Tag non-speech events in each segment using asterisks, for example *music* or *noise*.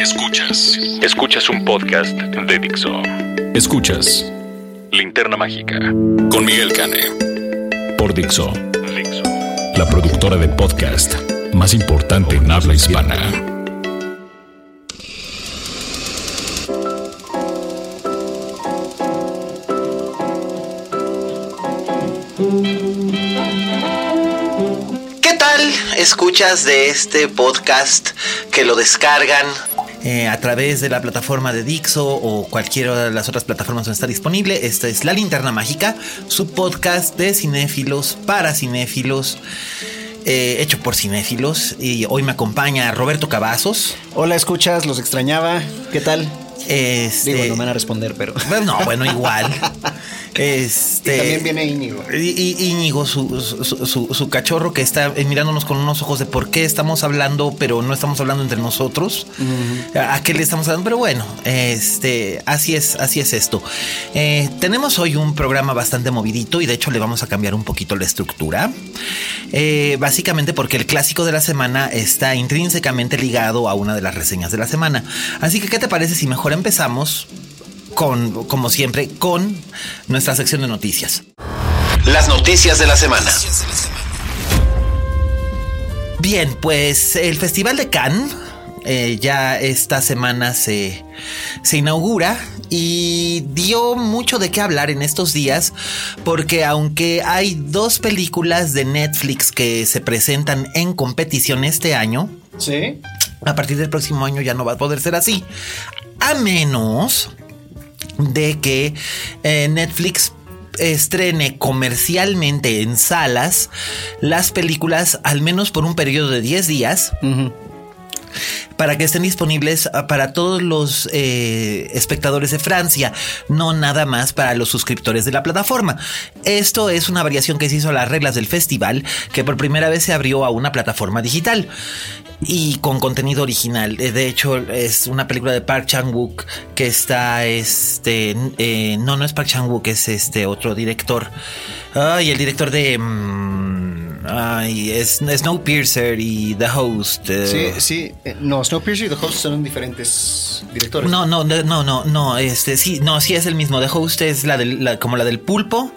Escuchas. Escuchas un podcast de Dixo. Escuchas Linterna Mágica con Miguel Cane. Por Dixo. Dixo. La productora de podcast más importante en habla hispana. ¿Qué tal? Escuchas de este podcast que lo descargan eh, a través de la plataforma de Dixo o cualquiera de las otras plataformas donde está disponible. Esta es La Linterna Mágica, su podcast de cinéfilos para cinéfilos. eh, hecho por cinéfilos y hoy me acompaña Roberto Cavazos. Hola, escuchas, los extrañaba. ¿Qué tal? Este, Digo, no me van a responder, pero. *laughs* Bueno, no, bueno, igual. *laughs* Y Este, también viene Íñigo. Y, y- Íñigo, su, su- su- su cachorro que está eh, mirándonos con unos ojos de por qué estamos hablando, pero no estamos hablando entre nosotros. ¿A a qué le estamos hablando? Pero bueno, este, así es, así es esto. Eh, tenemos hoy un programa bastante movidito y de hecho le vamos a cambiar un poquito la estructura. Eh, básicamente porque el clásico de la semana está intrínsecamente ligado a una de las reseñas de la semana. Así que, ¿qué te parece si mejor empezamos? Con, como siempre, con nuestra sección de noticias. las noticias de la semana. Bien, pues el Festival de Cannes eh, ya esta semana se, se inaugura y dio mucho de qué hablar en estos días porque aunque hay dos películas de Netflix que se presentan en competición este año, Sí. a partir del próximo año ya no va a poder ser así. A menos de que eh, Netflix estrene comercialmente en salas las películas al menos por un periodo de 10 días. Para que estén disponibles ah, para todos los eh, espectadores de Francia, no nada más para los suscriptores de la plataforma. Esto es una variación que se hizo a las reglas del festival, que por primera vez se abrió a una plataforma digital y con contenido original. Eh, De hecho, es una película de Park Chan-wook que está, este, eh, no, no es Park Chan-wook, es este otro director. Ay, el director de, mm, ay, es Snowpiercer y The Host. eh, Sí, sí. Eh, No, Snowpiercer y The Host son diferentes directores. no, no, no, no, no, este, sí, no, sí es el mismo. The Host es la del, la- como la del pulpo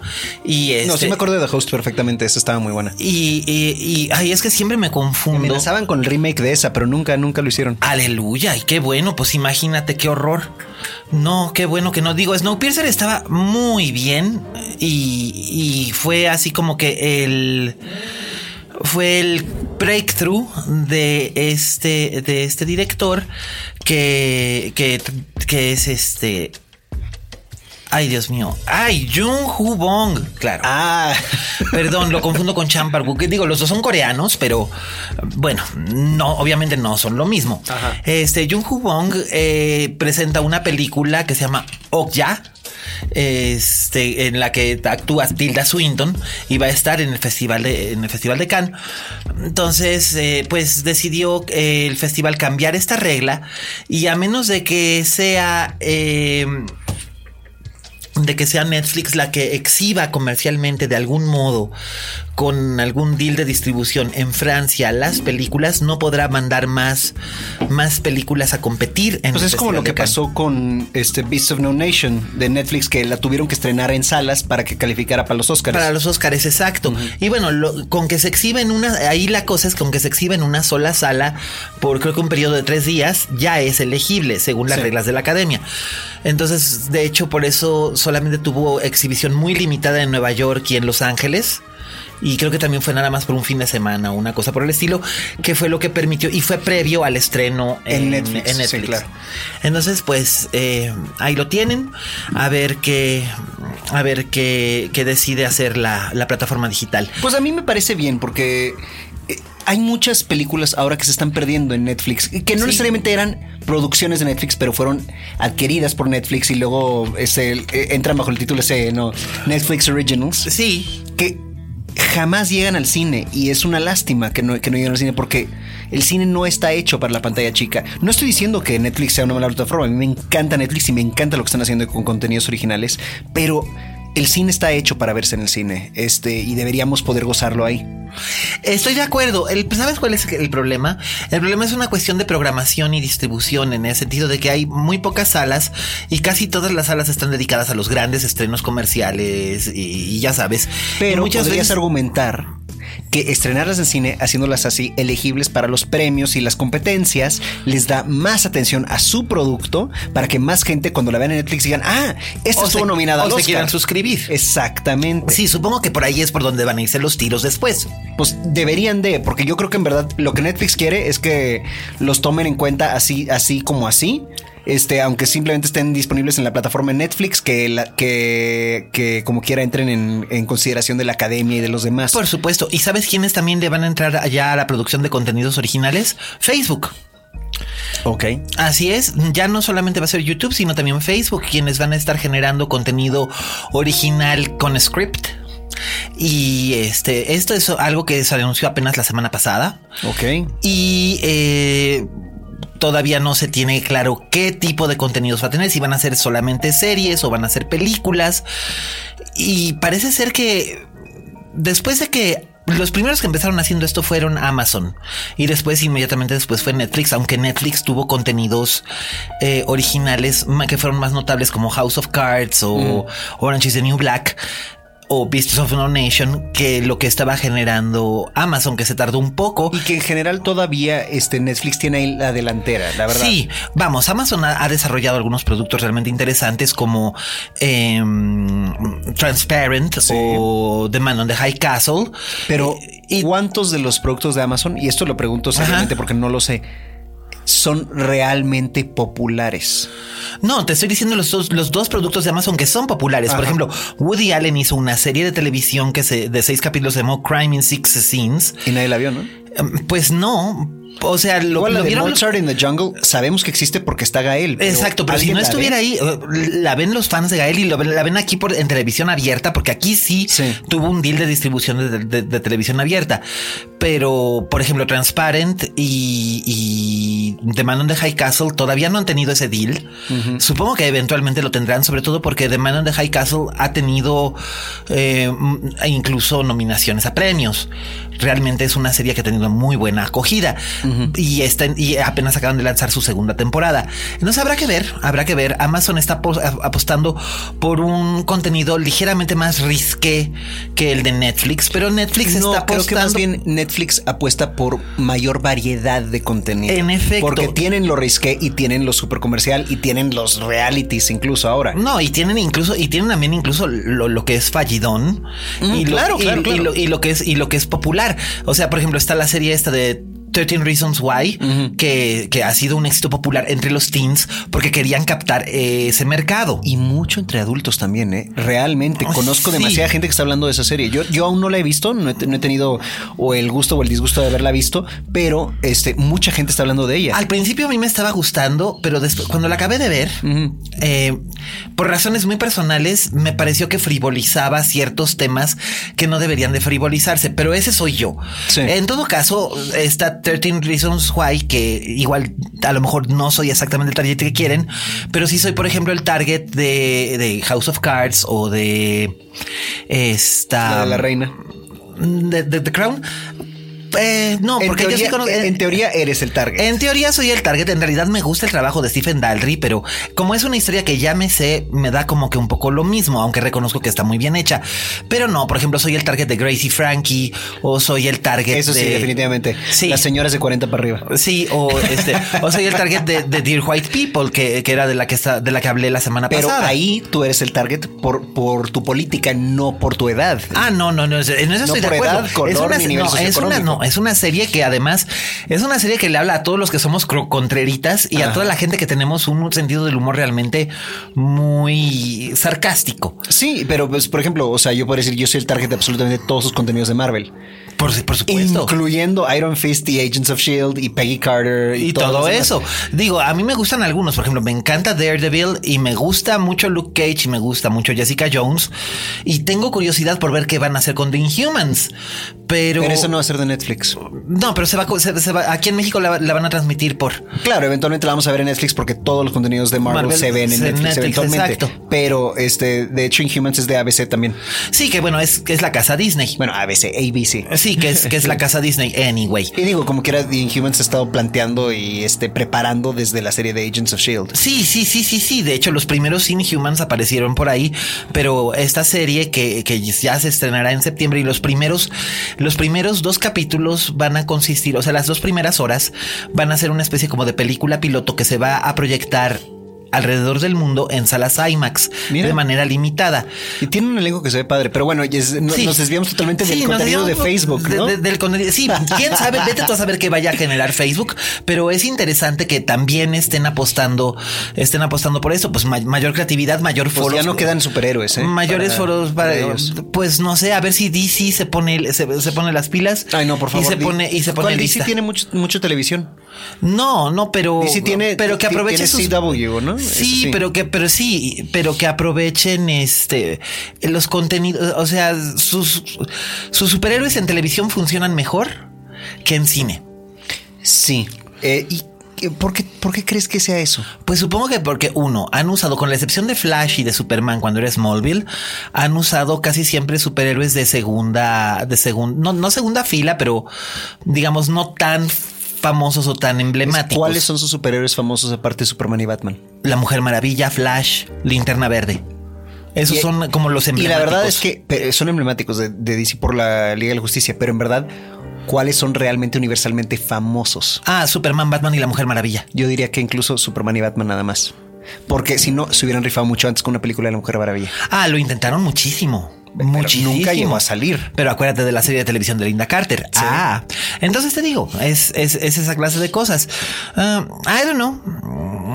y este. No, sí me acuerdo de The Host perfectamente. Esa estaba muy buena. Y, y, y, ay, es que siempre me confundo. Amenazaban con el remake de esa, pero nunca, nunca lo hicieron. Aleluya, y qué bueno, pues imagínate qué horror. No, qué bueno que no digo. Snowpiercer estaba muy bien y, y fue así como que el fue el breakthrough de este de este director que que, que es este Ay, Dios mío. Ay, Jung Hu Bong. Claro. Ah, Perdón, lo confundo con Chan Park Wook. Digo, los dos son coreanos, pero bueno, no, obviamente no son lo mismo. Ajá. Este Jung Hu Bong eh, presenta una película que se llama Okja. Este, en la que actúa Tilda Swinton y va a estar en el festival de, en el festival de Cannes. Entonces, eh, pues decidió eh, el festival cambiar esta regla y a menos de que sea eh, de que sea Netflix la que exhiba comercialmente de algún modo con algún deal de distribución en Francia las películas, no podrá mandar más, más películas a competir en pues es como lo que Cannes. pasó con este Beasts of No Nation de Netflix, que la tuvieron que estrenar en salas para que calificara para los Oscars. Para los Oscars, exacto. Y bueno, lo- con que se exhibe en una, ahí la cosa es con que se exhibe en una sola sala por creo que un periodo de tres días, ya es elegible según las Sí. reglas de la academia. Entonces, de hecho, por eso solamente tuvo exhibición muy limitada en Nueva York y en Los Ángeles. Y creo que también fue nada más por un fin de semana, una cosa por el estilo, que fue lo que permitió, y fue previo al estreno En Netflix, sí, claro. Entonces, pues eh, ahí lo tienen. A ver qué, a ver qué, qué decide hacer la, la plataforma digital. Pues a mí me parece bien porque eh, hay muchas películas ahora que se están perdiendo en Netflix, que no necesariamente eran producciones de Netflix, pero fueron adquiridas por Netflix y luego ese, eh, entran bajo el título ese, ¿no? Netflix Originals. Sí. Que jamás llegan al cine y es una lástima que no, que no lleguen al cine porque el cine no está hecho para la pantalla chica. No estoy diciendo que Netflix sea una mala plataforma, a mí me encanta Netflix y me encanta lo que están haciendo con contenidos originales, pero el cine está hecho para verse en el cine este, y deberíamos poder gozarlo ahí. Estoy de acuerdo. El, ¿Sabes cuál es el problema? El problema es una cuestión de programación y distribución en el sentido de que hay muy pocas salas y casi todas las salas están dedicadas a los grandes estrenos comerciales y, ya sabes. Pero muchas podrías argumentar que estrenarlas en cine, haciéndolas así elegibles para los premios y las competencias, les da más atención a su producto para que más gente cuando la vean en Netflix digan, ah, esta estuvo nominada o se quieran suscribir. Exactamente. Sí, supongo que por ahí es por donde van a irse los tiros después. Pues deberían de, porque yo creo que en verdad lo que Netflix quiere es que los tomen en cuenta así, así como así este, aunque simplemente estén disponibles en la plataforma Netflix, que, la, que, que como quiera entren en, en, consideración de la academia y de los demás. Por supuesto. ¿Y sabes quiénes también le van a entrar allá a la producción de contenidos originales? Facebook. Ok. Así es, ya no solamente va a ser YouTube, sino también Facebook, quienes van a estar generando contenido original con script. Y este, esto es algo que se anunció apenas la semana pasada. Ok. Y eh, todavía no se tiene claro qué tipo de contenidos va a tener, si van a ser solamente series o van a ser películas. Y parece ser que después de que los primeros que empezaron haciendo esto fueron Amazon y después inmediatamente después fue Netflix, aunque Netflix tuvo contenidos eh, originales que fueron más notables como House of Cards o mm. Orange is the New Black o Beasts of No Nation que lo que estaba generando Amazon, que se tardó un poco. Y que en general todavía este Netflix tiene ahí la delantera, la verdad. Sí, vamos, Amazon ha, desarrollado algunos productos realmente interesantes como em, Transparent o The Man on the High Castle. Pero, ¿y ¿cuántos de los productos de Amazon? Y esto lo pregunto seriamente porque no lo sé son realmente populares. No, te estoy diciendo los dos, los dos productos de Amazon que son populares. Por ejemplo, Woody Allen hizo una serie de televisión que se, de seis capítulos se llamó Crime in Six Scenes. Y nadie la vio, ¿no? Pues no, o sea, lo, lo de vieron. Mozart in the Jungle sabemos que existe porque está Gael. Exacto, pero si no estuviera ahí, la ven los fans de Gael y la ven aquí por, en televisión abierta, porque aquí sí, tuvo un deal de distribución de, televisión abierta. Pero, por ejemplo, Transparent y, y The Man on the High Castle todavía no han tenido ese deal. Supongo que eventualmente lo tendrán, sobre todo porque The Man on the High Castle ha tenido eh, incluso nominaciones a premios. Realmente es una serie que ha tenido muy buena acogida y, están, y apenas acaban de lanzar su segunda temporada. Entonces habrá que ver, habrá que ver. Amazon está apostando por un contenido ligeramente más risque que el de Netflix, pero Netflix está apostando. Creo que más bien Netflix apuesta por mayor variedad de contenido. En efecto. Porque tienen lo risque y tienen lo super comercial y tienen los realities incluso ahora. No, y tienen incluso, y tienen también incluso lo, que es fallidón. Mm, y, claro, claro, y lo que es, y lo que es popular. O sea, por ejemplo, está la serie esta de 13 Reasons Why, que, que, ha sido un éxito popular entre los teens porque querían captar eh, ese mercado. Y mucho entre adultos también, ¿eh? Realmente. Oh, conozco demasiada gente que está hablando de esa serie. Yo, yo aún no la he visto, no he, tenido o el gusto o el disgusto de haberla visto, pero este, mucha gente está hablando de ella. Al principio a mí me estaba gustando, pero después, cuando la acabé de ver, eh, por razones muy personales, me pareció que frivolizaba ciertos temas que no deberían de frivolizarse, pero ese soy yo. En todo caso, está 13 Reasons Why, que igual a lo mejor no soy exactamente el target que quieren, pero sí soy, por ejemplo, el target de, House of Cards o de esta. La de la reina. De, The Crown. Eh, no, porque yo sí conozco, en, teoría eres el target. En teoría soy el target. En realidad me gusta el trabajo de Stephen Daldry, pero como es una historia que ya me sé, me da como que un poco lo mismo, aunque reconozco que está muy bien hecha. Pero no, por ejemplo, soy el target de Gracie Frankie o soy el target Eso sí, definitivamente. Sí. Las señoras de 40 para arriba. Sí, o este, o soy el target de, Dear White People, que, que, era de la que está, de la que hablé la semana pero pasada. Pero ahí tú eres el target por, por tu política, no por tu edad. Ah, no, no, no. En eso estoy de acuerdo. Edad, color, es una, no, es una, no, es una serie que además es una serie que le habla a todos los que somos contreritas y a toda la gente que tenemos un sentido del humor realmente muy sarcástico. Sí, pero pues, por ejemplo, o sea, yo puedo decir, yo soy el target de absolutamente todos sus contenidos de Marvel. Por, por supuesto. Incluyendo Iron Fist y Agents of Shield y Peggy Carter y, todo eso. Digo, a mí me gustan algunos. Por ejemplo, me encanta Daredevil y me gusta mucho Luke Cage y me gusta mucho Jessica Jones. Y tengo curiosidad por ver qué van a hacer con The Inhumans. Pero, pero eso no va a ser de Netflix. No, pero se va, se, va aquí en México la, van a transmitir por. Claro, eventualmente la vamos a ver en Netflix porque todos los contenidos de Marvel, se ven en Netflix, eventualmente. Exacto. Pero este, de hecho, Inhumans es de ABC también. Sí, que bueno, es, es la casa Disney. Bueno, ABC, ABC. Sí, que es, que es la casa Disney, anyway. Y digo, como quiera, The Inhumans ha estado planteando y este, preparando desde la serie de Agents of Shield. Sí, sí, sí, sí, sí. De hecho, los primeros Inhumans aparecieron por ahí, pero esta serie que, que ya se estrenará en septiembre y los primeros, los primeros dos capítulos van a consistir, o sea, las dos primeras horas van a ser una especie como de película piloto que se va a proyectar alrededor del mundo en salas IMAX de manera limitada. Y tiene un elenco que se ve padre, pero bueno, nos desviamos totalmente del contenido de Facebook, ¿no? del sí, quién sabe, vete tú a saber qué vaya a generar Facebook, pero es interesante que también estén apostando, estén apostando por eso, pues mayor creatividad, mayor pues foros. ya no quedan superhéroes, ¿eh? Mayores foros para, ellos. Pues no sé, a ver si DC se pone, se, pone las pilas. Ay, no, por favor. Y se pone, y se pone DC tiene mucho, mucho televisión. No, no, pero. DC tiene, pero que aproveche sus, CW, ¿no? Sí, pero que, pero sí, pero que aprovechen este los contenidos, o sea, sus, sus superhéroes en televisión funcionan mejor que en cine. Sí. Eh, y ¿Por qué, ¿Por qué, crees que sea eso? Pues supongo que porque uno, han usado, con la excepción de Flash y de Superman cuando era Smallville, han usado casi siempre superhéroes de segunda, de segunda, no, no segunda fila, pero digamos no tan famosos o tan emblemáticos. ¿Cuáles son sus superhéroes famosos aparte de Superman y Batman? La Mujer Maravilla, Flash, Linterna Verde. Esos son como los emblemáticos. Y la verdad es que son emblemáticos de, DC por la Liga de la Justicia, pero en verdad, ¿cuáles son realmente universalmente famosos? Ah, Superman, Batman y la Mujer Maravilla. Yo diría que incluso Superman y Batman nada más. Porque si no, se hubieran rifado mucho antes con una película de la Mujer Maravilla. Ah, lo intentaron muchísimo. Muchísimo. Nunca llegó a salir. Pero acuérdate de la serie de televisión de Linda Carter. Ah, entonces te digo, es, es, esa clase de cosas. Uh, I don't know.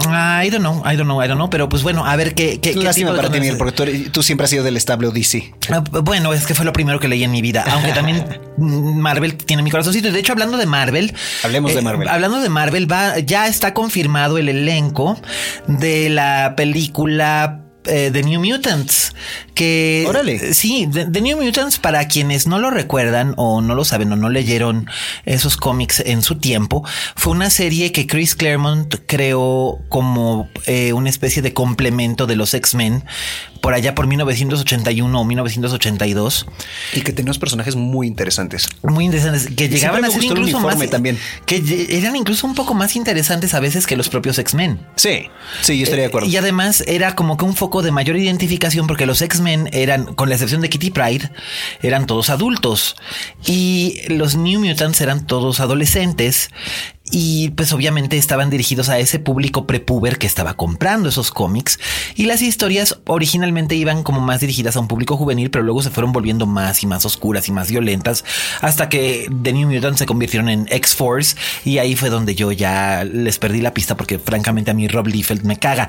I don't know, I don't know, I don't know, pero pues bueno, a ver qué. qué, Lástima para ti, porque tú, siempre has sido del establo DC. Ah, bueno, es que fue lo primero que leí en mi vida, aunque también *laughs* Marvel tiene mi corazoncito. De hecho, hablando de Marvel, hablemos de eh, Marvel. Hablando de Marvel, va, ya está confirmado el elenco de la película eh, The New Mutants. Que Órale. sí, The, New Mutants, para quienes no lo recuerdan o no lo saben o no leyeron esos cómics en su tiempo, fue una serie que Chris Claremont creó como eh, una especie de complemento de los X-Men por allá por 1981 o 1982. Y que tenía unos personajes muy interesantes. Muy interesantes, que llegaban a ser incluso más... también. Que eran incluso un poco más interesantes a veces que los propios X-Men. Sí, sí, yo estaría de acuerdo. y además era como que un foco de mayor identificación porque los X-Men eran, con la excepción de Kitty Pride, eran todos adultos. Y los New Mutants eran todos adolescentes y pues obviamente estaban dirigidos a ese público prepuber que estaba comprando esos cómics y las historias originalmente iban como más dirigidas a un público juvenil, pero luego se fueron volviendo más y más oscuras y más violentas hasta que The New Mutants se convirtieron en X-Force y ahí fue donde yo ya les perdí la pista porque francamente a mí Rob Liefeld me caga,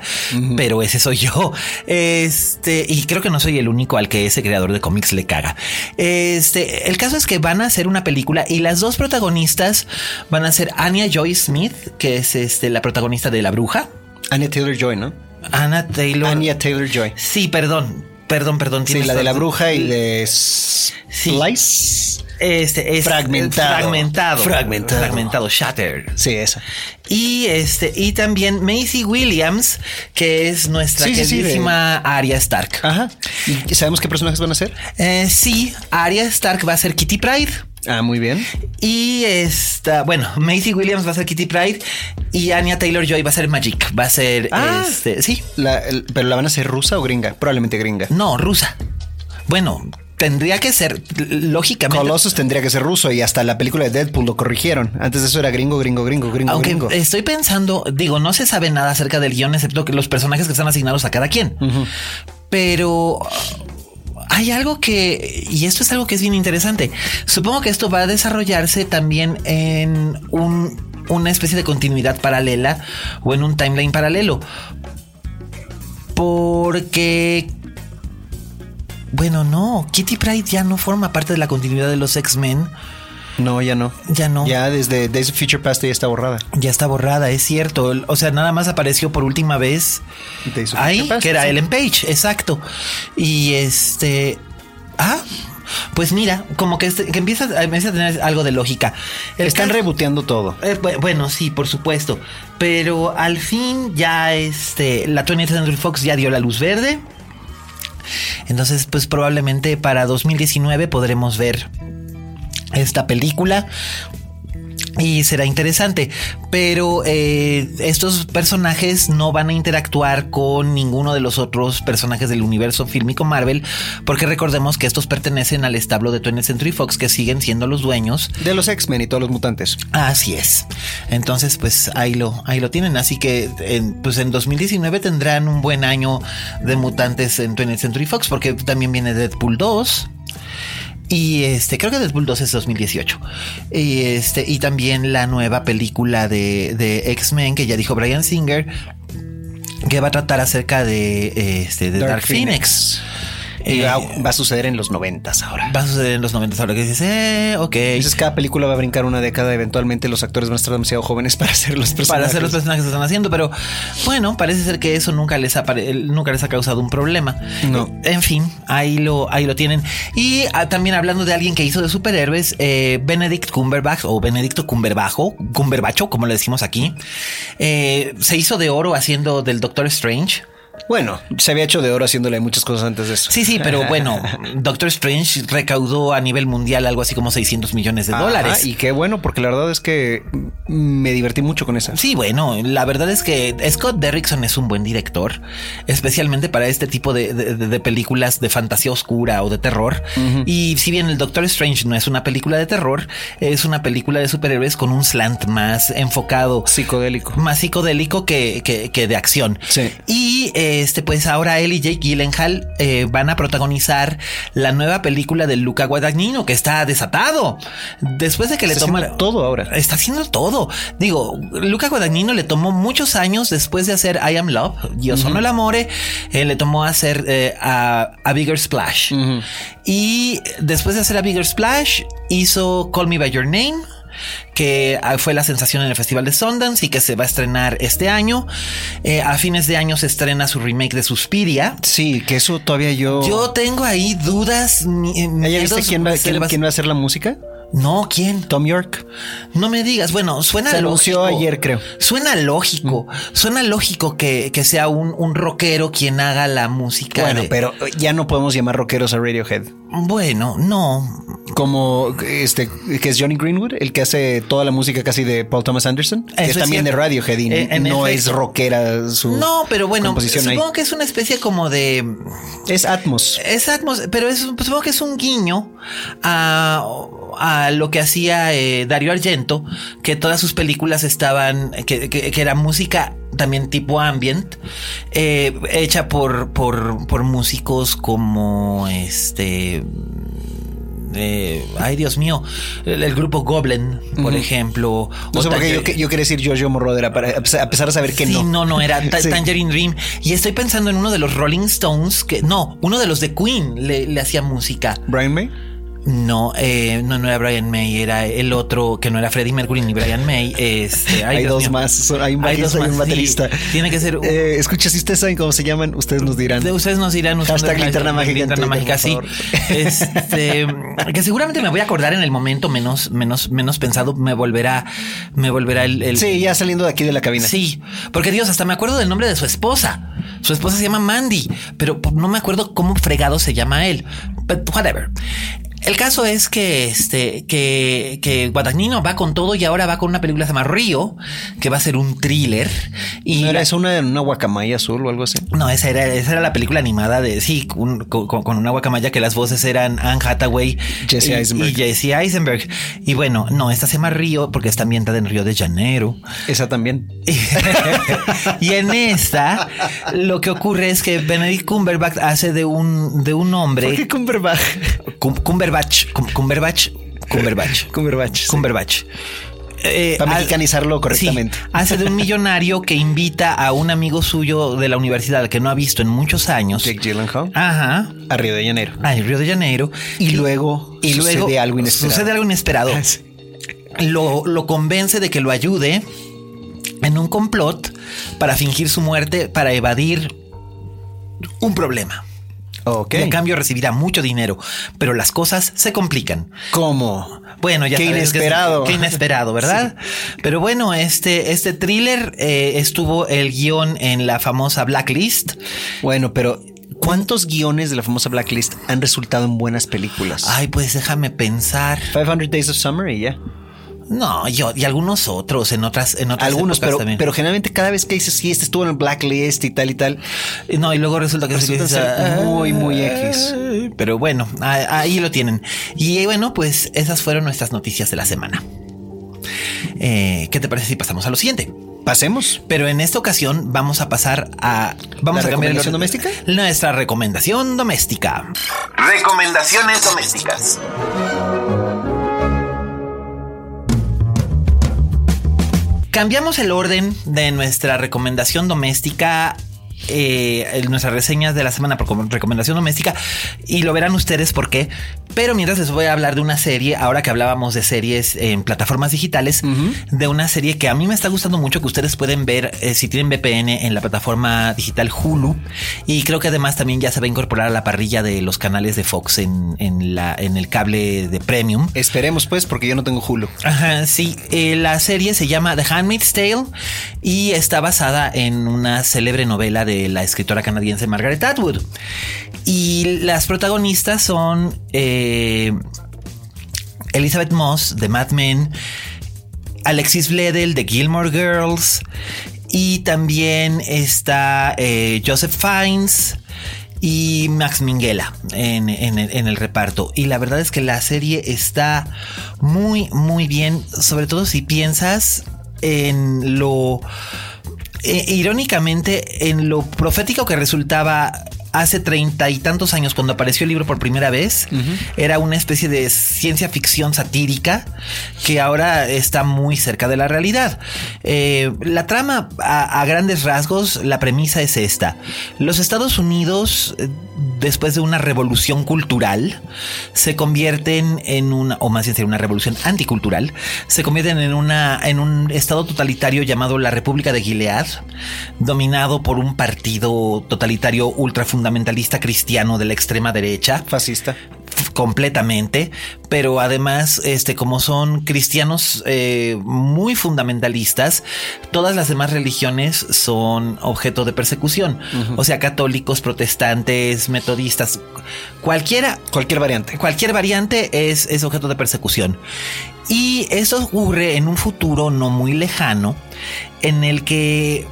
pero ese soy yo. *laughs* Este, y creo que no soy el único al que ese creador de cómics le caga. Este, el caso es que van a hacer una película y las dos protagonistas van a ser Anya Joy Smith, que es este, la protagonista de La Bruja. Anya Taylor Joy, ¿no? Anna Taylor. Anya Taylor Joy. Sí, perdón. Perdón, perdón. Sí, la de la bruja y de Slice. Este es fragmentado. Fragmentado. Fragmentado. Fragmentado. Shattered. Sí, esa. Y este, y también Macy Williams, que es nuestra queridísima Arya Stark. Ajá. ¿Y sabemos qué personajes van a ser? Eh, sí, Arya Stark va a ser Kitty Pride. Ah, muy bien. Y esta, bueno, Macy Williams va a ser Kitty Pride y Anya Taylor Joy va a ser Magic. Va a ser, ah, este, sí. ¿Pero la van a ser rusa o gringa? Probablemente gringa. No, rusa. Bueno, tendría que ser, lógicamente. Colossus tendría que ser ruso y hasta la película de Deadpool lo corrigieron. Antes de eso era gringo, gringo, gringo, gringo. Aunque estoy pensando, digo, no se sabe nada acerca del guion excepto que los personajes que están asignados a cada quien. Pero hay algo que, y esto es algo que es bien interesante. Supongo que esto va a desarrollarse también en una especie de continuidad paralela o en un timeline paralelo. Porque bueno, no, Kitty Pride ya no forma parte de la continuidad de los X-Men No, ya no. Ya no. Ya desde Days of Future Past ya está borrada. Ya está borrada, es cierto. O sea, nada más apareció por última vez Days of ahí, Past, que era sí. Ellen Page, exacto. Y este. Ah, pues mira, como que, este- que empieza, empieza a tener algo de lógica. El Están caso- reboteando todo. Eh, bu- bueno, sí, por supuesto. Pero al fin ya este, la 20th Century Fox ya dio la luz verde. Entonces, pues probablemente para 2019 podremos ver esta película. Y será interesante, pero eh, estos personajes no van a interactuar con ninguno de los otros personajes del universo fílmico Marvel, porque recordemos que estos pertenecen al establo de 20th Century Fox, que siguen siendo los dueños De los X-Men y todos los mutantes. Así es. Entonces, pues ahí lo, ahí lo tienen. Así que en, pues en 2019 tendrán un buen año de mutantes en 20th Century Fox, porque también viene Deadpool 2. Y este, creo que Deadpool 2 es 2018. Y este, y también la nueva película de, de X-Men que ya dijo Brian Singer, que va a tratar acerca de, este, de Dark, Phoenix. Eh, va, va a suceder en los noventas ahora. va a suceder en los 90 ahora que dices, eh, ok. Entonces cada película va a brincar una década. Eventualmente los actores van a estar demasiado jóvenes *laughs* para hacer los personajes. para hacer los personajes que están haciendo, pero bueno, parece ser que eso nunca les ha, nunca les ha causado un problema. No. En fin, ahí lo, ahí lo tienen. Y ah, también hablando de alguien que hizo de superhéroes, eh, Benedict Cumberbatch o Benedicto Cumberbajo, Cumberbacho, como le decimos aquí, eh, se hizo de oro haciendo del Doctor Strange. Bueno, se había hecho de oro haciéndole muchas cosas antes de eso. Sí, sí, pero bueno, *laughs* Doctor Strange recaudó a nivel mundial algo así como 600 millones de Ajá, dólares. y qué bueno, porque la verdad es que me divertí mucho con esa. Sí, bueno, la verdad es que Scott Derrickson es un buen director, especialmente para este tipo de, de- de películas de fantasía oscura o de terror. Y si bien el Doctor Strange no es una película de terror, es una película de superhéroes con un slant más enfocado, Psicodélico. más psicodélico que, que- que de acción. Sí. Y este, pues ahora él y Jake Gyllenhaal eh, van a protagonizar la nueva película de Luca Guadagnino, que está desatado. Después de que le toma todo ahora. Está haciendo todo. Digo, Luca Guadagnino le tomó muchos años después de hacer I Am Love, Yo sono el amore, eh, le tomó hacer eh, a, a Bigger Splash. Y después de hacer a Bigger Splash, hizo Call Me By Your Name. Que ah, fue la sensación en el Festival de Sundance y que se va a estrenar este año. Eh, a fines de año se estrena su remake de Suspiria. Sí, que eso todavía yo. Yo tengo ahí dudas. ¿Ya viste quién va, quién va a hacer la música? No, ¿quién? Tom York. No me digas, bueno, suena Se anunció lógico. ayer, creo. Suena lógico. Suena lógico que, que sea un, un rockero quien haga la música. Bueno, de- pero ya no podemos llamar rockeros a Radiohead. Bueno, no. Como este, que es Johnny Greenwood, el que hace toda la música casi de Paul Thomas Anderson, que Eso es es también de. Radiohead y Eh, no es rockera su No, pero bueno, ahí. supongo que es una especie como de. Es Atmos. Es atmos, pero es, supongo que es un guiño a, a lo que hacía eh, Dario Argento, que todas sus películas estaban, que, que- que era música también tipo ambient, eh, hecha por, por, por músicos como este. eh, ay, Dios mío, el, el grupo Goblin, por ejemplo. No o sé por qué yo, yo quería decir Jojo Moroder, a pesar a pesar de saber que sí, no. no, no, era *laughs* Ta- Sí. Tangerine Dream. Y estoy pensando en uno de los Rolling Stones que, no, uno de los de Queen le, le hacía música. Brian May. No, eh, no, no era Brian May, era el otro que no era Freddie Mercury ni Brian May. Este, ay, hay dos mío. más. son- Hay un Hay dos un sí. baterista. Tiene que ser. Eh, escucha, si ustedes saben cómo se llaman, ustedes nos dirán. de ustedes nos dirán Hashtag linterna mágica linterna mágica, sí. Este, que seguramente me voy a acordar en el momento menos, menos, menos pensado. Me volverá, me volverá el, el- Sí, ya saliendo de aquí de la cabina. Sí, porque Dios, hasta me acuerdo del nombre de su esposa. Su esposa se llama Mandy, pero no me acuerdo cómo fregado se llama él. But whatever. El caso es que este que, que Guadagnino va con todo y ahora va con una película que se llama Río, que va a ser un thriller. Y ¿No era eso una, una guacamaya azul o algo así? no, esa era, esa era la película animada de sí, un- con, con- con una guacamaya que las voces eran Anne Hathaway Jesse y, Eisenberg. y Jesse Eisenberg. Y bueno, no, esta se llama Río porque está ambientada en Río de Janeiro. Esa también. *laughs* y en esta, lo que ocurre es que Benedict Cumberbatch hace de un, de un hombre. ¿Por qué Cumberbatch? Cum- Cumberbatch, Cum- Cumberbatch, Cumberbatch. *laughs* Cumberbatch. Cumberbatch. eh, Para mexicanizarlo correctamente. Sí, hace de un *laughs* millonario que invita a un amigo suyo de la universidad que no ha visto en muchos años. Jake Gyllenhaal Ajá. a Río de Janeiro. A Río de Janeiro. Y luego y luego sucede algo inesperado. Sucede algo inesperado. Lo, lo convence de que lo ayude en un complot para fingir su muerte, para evadir un problema. Ok. Y a cambio recibirá mucho dinero, pero las cosas se complican. ¿Cómo? Bueno, ya Qué sabes inesperado. qué inesperado, ¿verdad? *laughs* Pero bueno, este, este thriller eh, estuvo el guion en la famosa Blacklist. Bueno, pero ¿cuántos guiones de la famosa Blacklist han resultado en buenas películas? Ay, pues déjame pensar. 500 Days of Summer y ya. No, yo y algunos otros en otras, en otras Algunos, épocas pero, también. pero generalmente cada vez que dices, sí, este estuvo en el Blacklist y tal y tal, No, y luego resulta que Resulta "Ah, muy, muy X". Pero bueno, ahí lo tienen. Y eh, bueno, pues esas fueron nuestras noticias de la semana. Eh, ¿Qué te parece si pasamos a lo siguiente? pasemos. Pero en esta ocasión vamos a pasar a. Vamos ¿La a cambiar el recomendación orden. doméstica? Nuestra recomendación doméstica. Recomendaciones domésticas. Cambiamos el orden de nuestra recomendación doméstica. Eh, en nuestras reseñas de la semana por recomendación doméstica y lo verán ustedes por qué. Pero mientras les voy a hablar de una serie, ahora que hablábamos de series en plataformas digitales, de una serie que a mí me está gustando mucho, que ustedes pueden ver eh, si tienen VPN en la plataforma digital Hulu. Y creo que además también ya se va a incorporar a la parrilla de los canales de Fox en, en la, en el cable de Premium. Esperemos pues, porque yo no tengo Hulu. Ajá, sí. Eh, la serie se llama The Handmaid's Tale y está basada en una célebre novela de la escritora canadiense Margaret Atwood. Y las protagonistas son eh, Elizabeth Moss de Mad Men, Alexis Bledel de Gilmore Girls y también está eh, Joseph Fiennes y Max Minghella en, en el, en el reparto. Y la verdad es que la serie está muy, muy bien, sobre todo si piensas en lo... eh, irónicamente, en lo profético que resultaba hace treinta y tantos años cuando apareció el libro por primera vez, era una especie de ciencia ficción satírica que ahora está muy cerca de la realidad. Eh, la trama a, a grandes rasgos, la premisa es esta. Los Estados Unidos, eh, después de una revolución cultural, se convierten en una, o más bien sería una revolución anticultural, se convierten en una, en un estado totalitario llamado la República de Gilead, dominado por un partido totalitario ultrafundamentalista cristiano de la extrema derecha Fascista. completamente, pero además, este, como son cristianos eh, muy fundamentalistas, todas las demás religiones son objeto de persecución. O sea, católicos, protestantes, metodistas, cualquiera, Cualquier variante. cualquier variante es, es objeto de persecución. Y eso ocurre en un futuro no muy lejano, en el que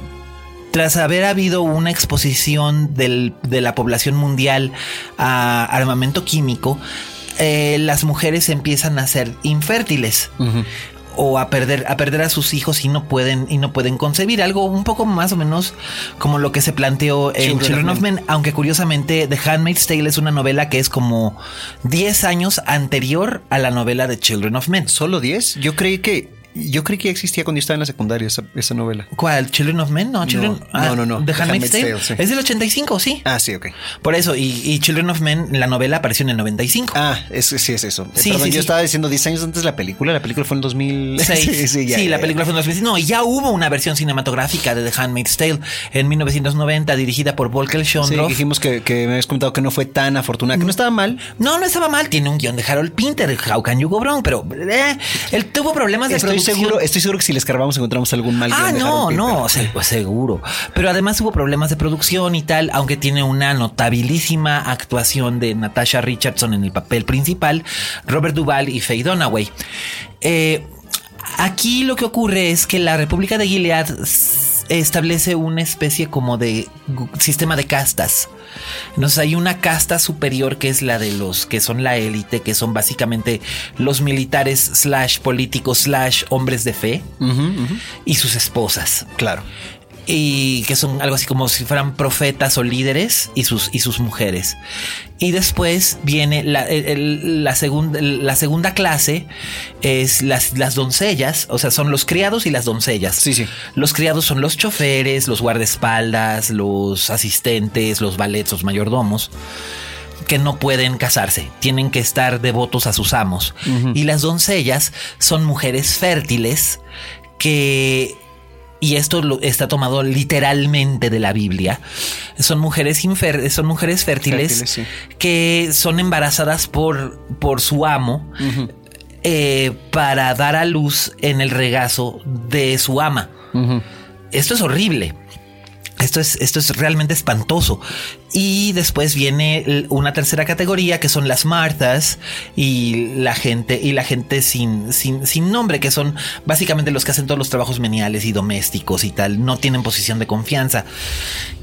tras haber habido una exposición del- de la población mundial a armamento químico, eh, las mujeres empiezan a ser infértiles. O a perder, a perder a sus hijos y no pueden, y no pueden concebir algo un poco más o menos como lo que se planteó en Children Children, of of Men, aunque curiosamente The Handmaid's Tale es una novela que es como 10 años anterior a la novela de Children of Men. ¿Solo 10? Yo creí que. Yo creí que ya existía cuando yo estaba en la secundaria esa, esa novela. ¿Cuál? ¿Children of Men? No, Children. no, no, no. The The Handmaid's Tale. Tale, sí. Es del 85, sí. Ah, sí, ok. Por eso, y, y Children of Men, la novela apareció en el 95. Ah, es, sí es eso. Sí, Perdón, sí, yo sí. estaba diciendo 10 años antes de la película. La película fue en 2000. Seis. *laughs* Sí, ya, la ya. película fue en 2006. No, y ya hubo una versión cinematográfica de The Handmaid's Tale en 1990, dirigida por Volker Sí, Schondorf. dijimos que, que me habías comentado que no fue tan afortunada, que no estaba mal. No, no estaba mal. Tiene un guion de Harold Pinter, How Can You Go Wrong, pero eh, él tuvo problemas de Estoy seguro, estoy seguro que si le escarbamos encontramos algún mal Ah, no, no, pues seguro. Pero además hubo problemas de producción y tal, aunque tiene una notabilísima actuación de Natasha Richardson en el papel principal, Robert Duvall y Faye Dunaway. Eh, aquí lo que ocurre es que la República de Gilead establece una especie como de sistema de castas. Entonces hay una casta superior que es la de los que son la élite, que son básicamente los militares slash políticos slash hombres de fe y sus esposas. Claro. Y que son algo así como si fueran profetas o líderes y sus, y sus mujeres. Y después viene la, la, segunda, la segunda clase, es las, las doncellas, o sea, son los criados y las doncellas. Sí, sí. Los criados son los choferes, los guardaespaldas, los asistentes, los valets, los mayordomos que no pueden casarse, tienen que estar devotos a sus amos. Y las doncellas son mujeres fértiles que y esto lo, está tomado literalmente de la Biblia, son mujeres, infer, son mujeres fértiles, que son embarazadas por, por su amo eh, para dar a luz en el regazo de su ama. Esto es horrible. Esto es, esto es realmente espantoso. Y después viene una tercera categoría que son las Martas y la gente y la gente sin, sin, sin, nombre, que son básicamente los que hacen todos los trabajos meniales y domésticos y tal. No tienen posición de confianza.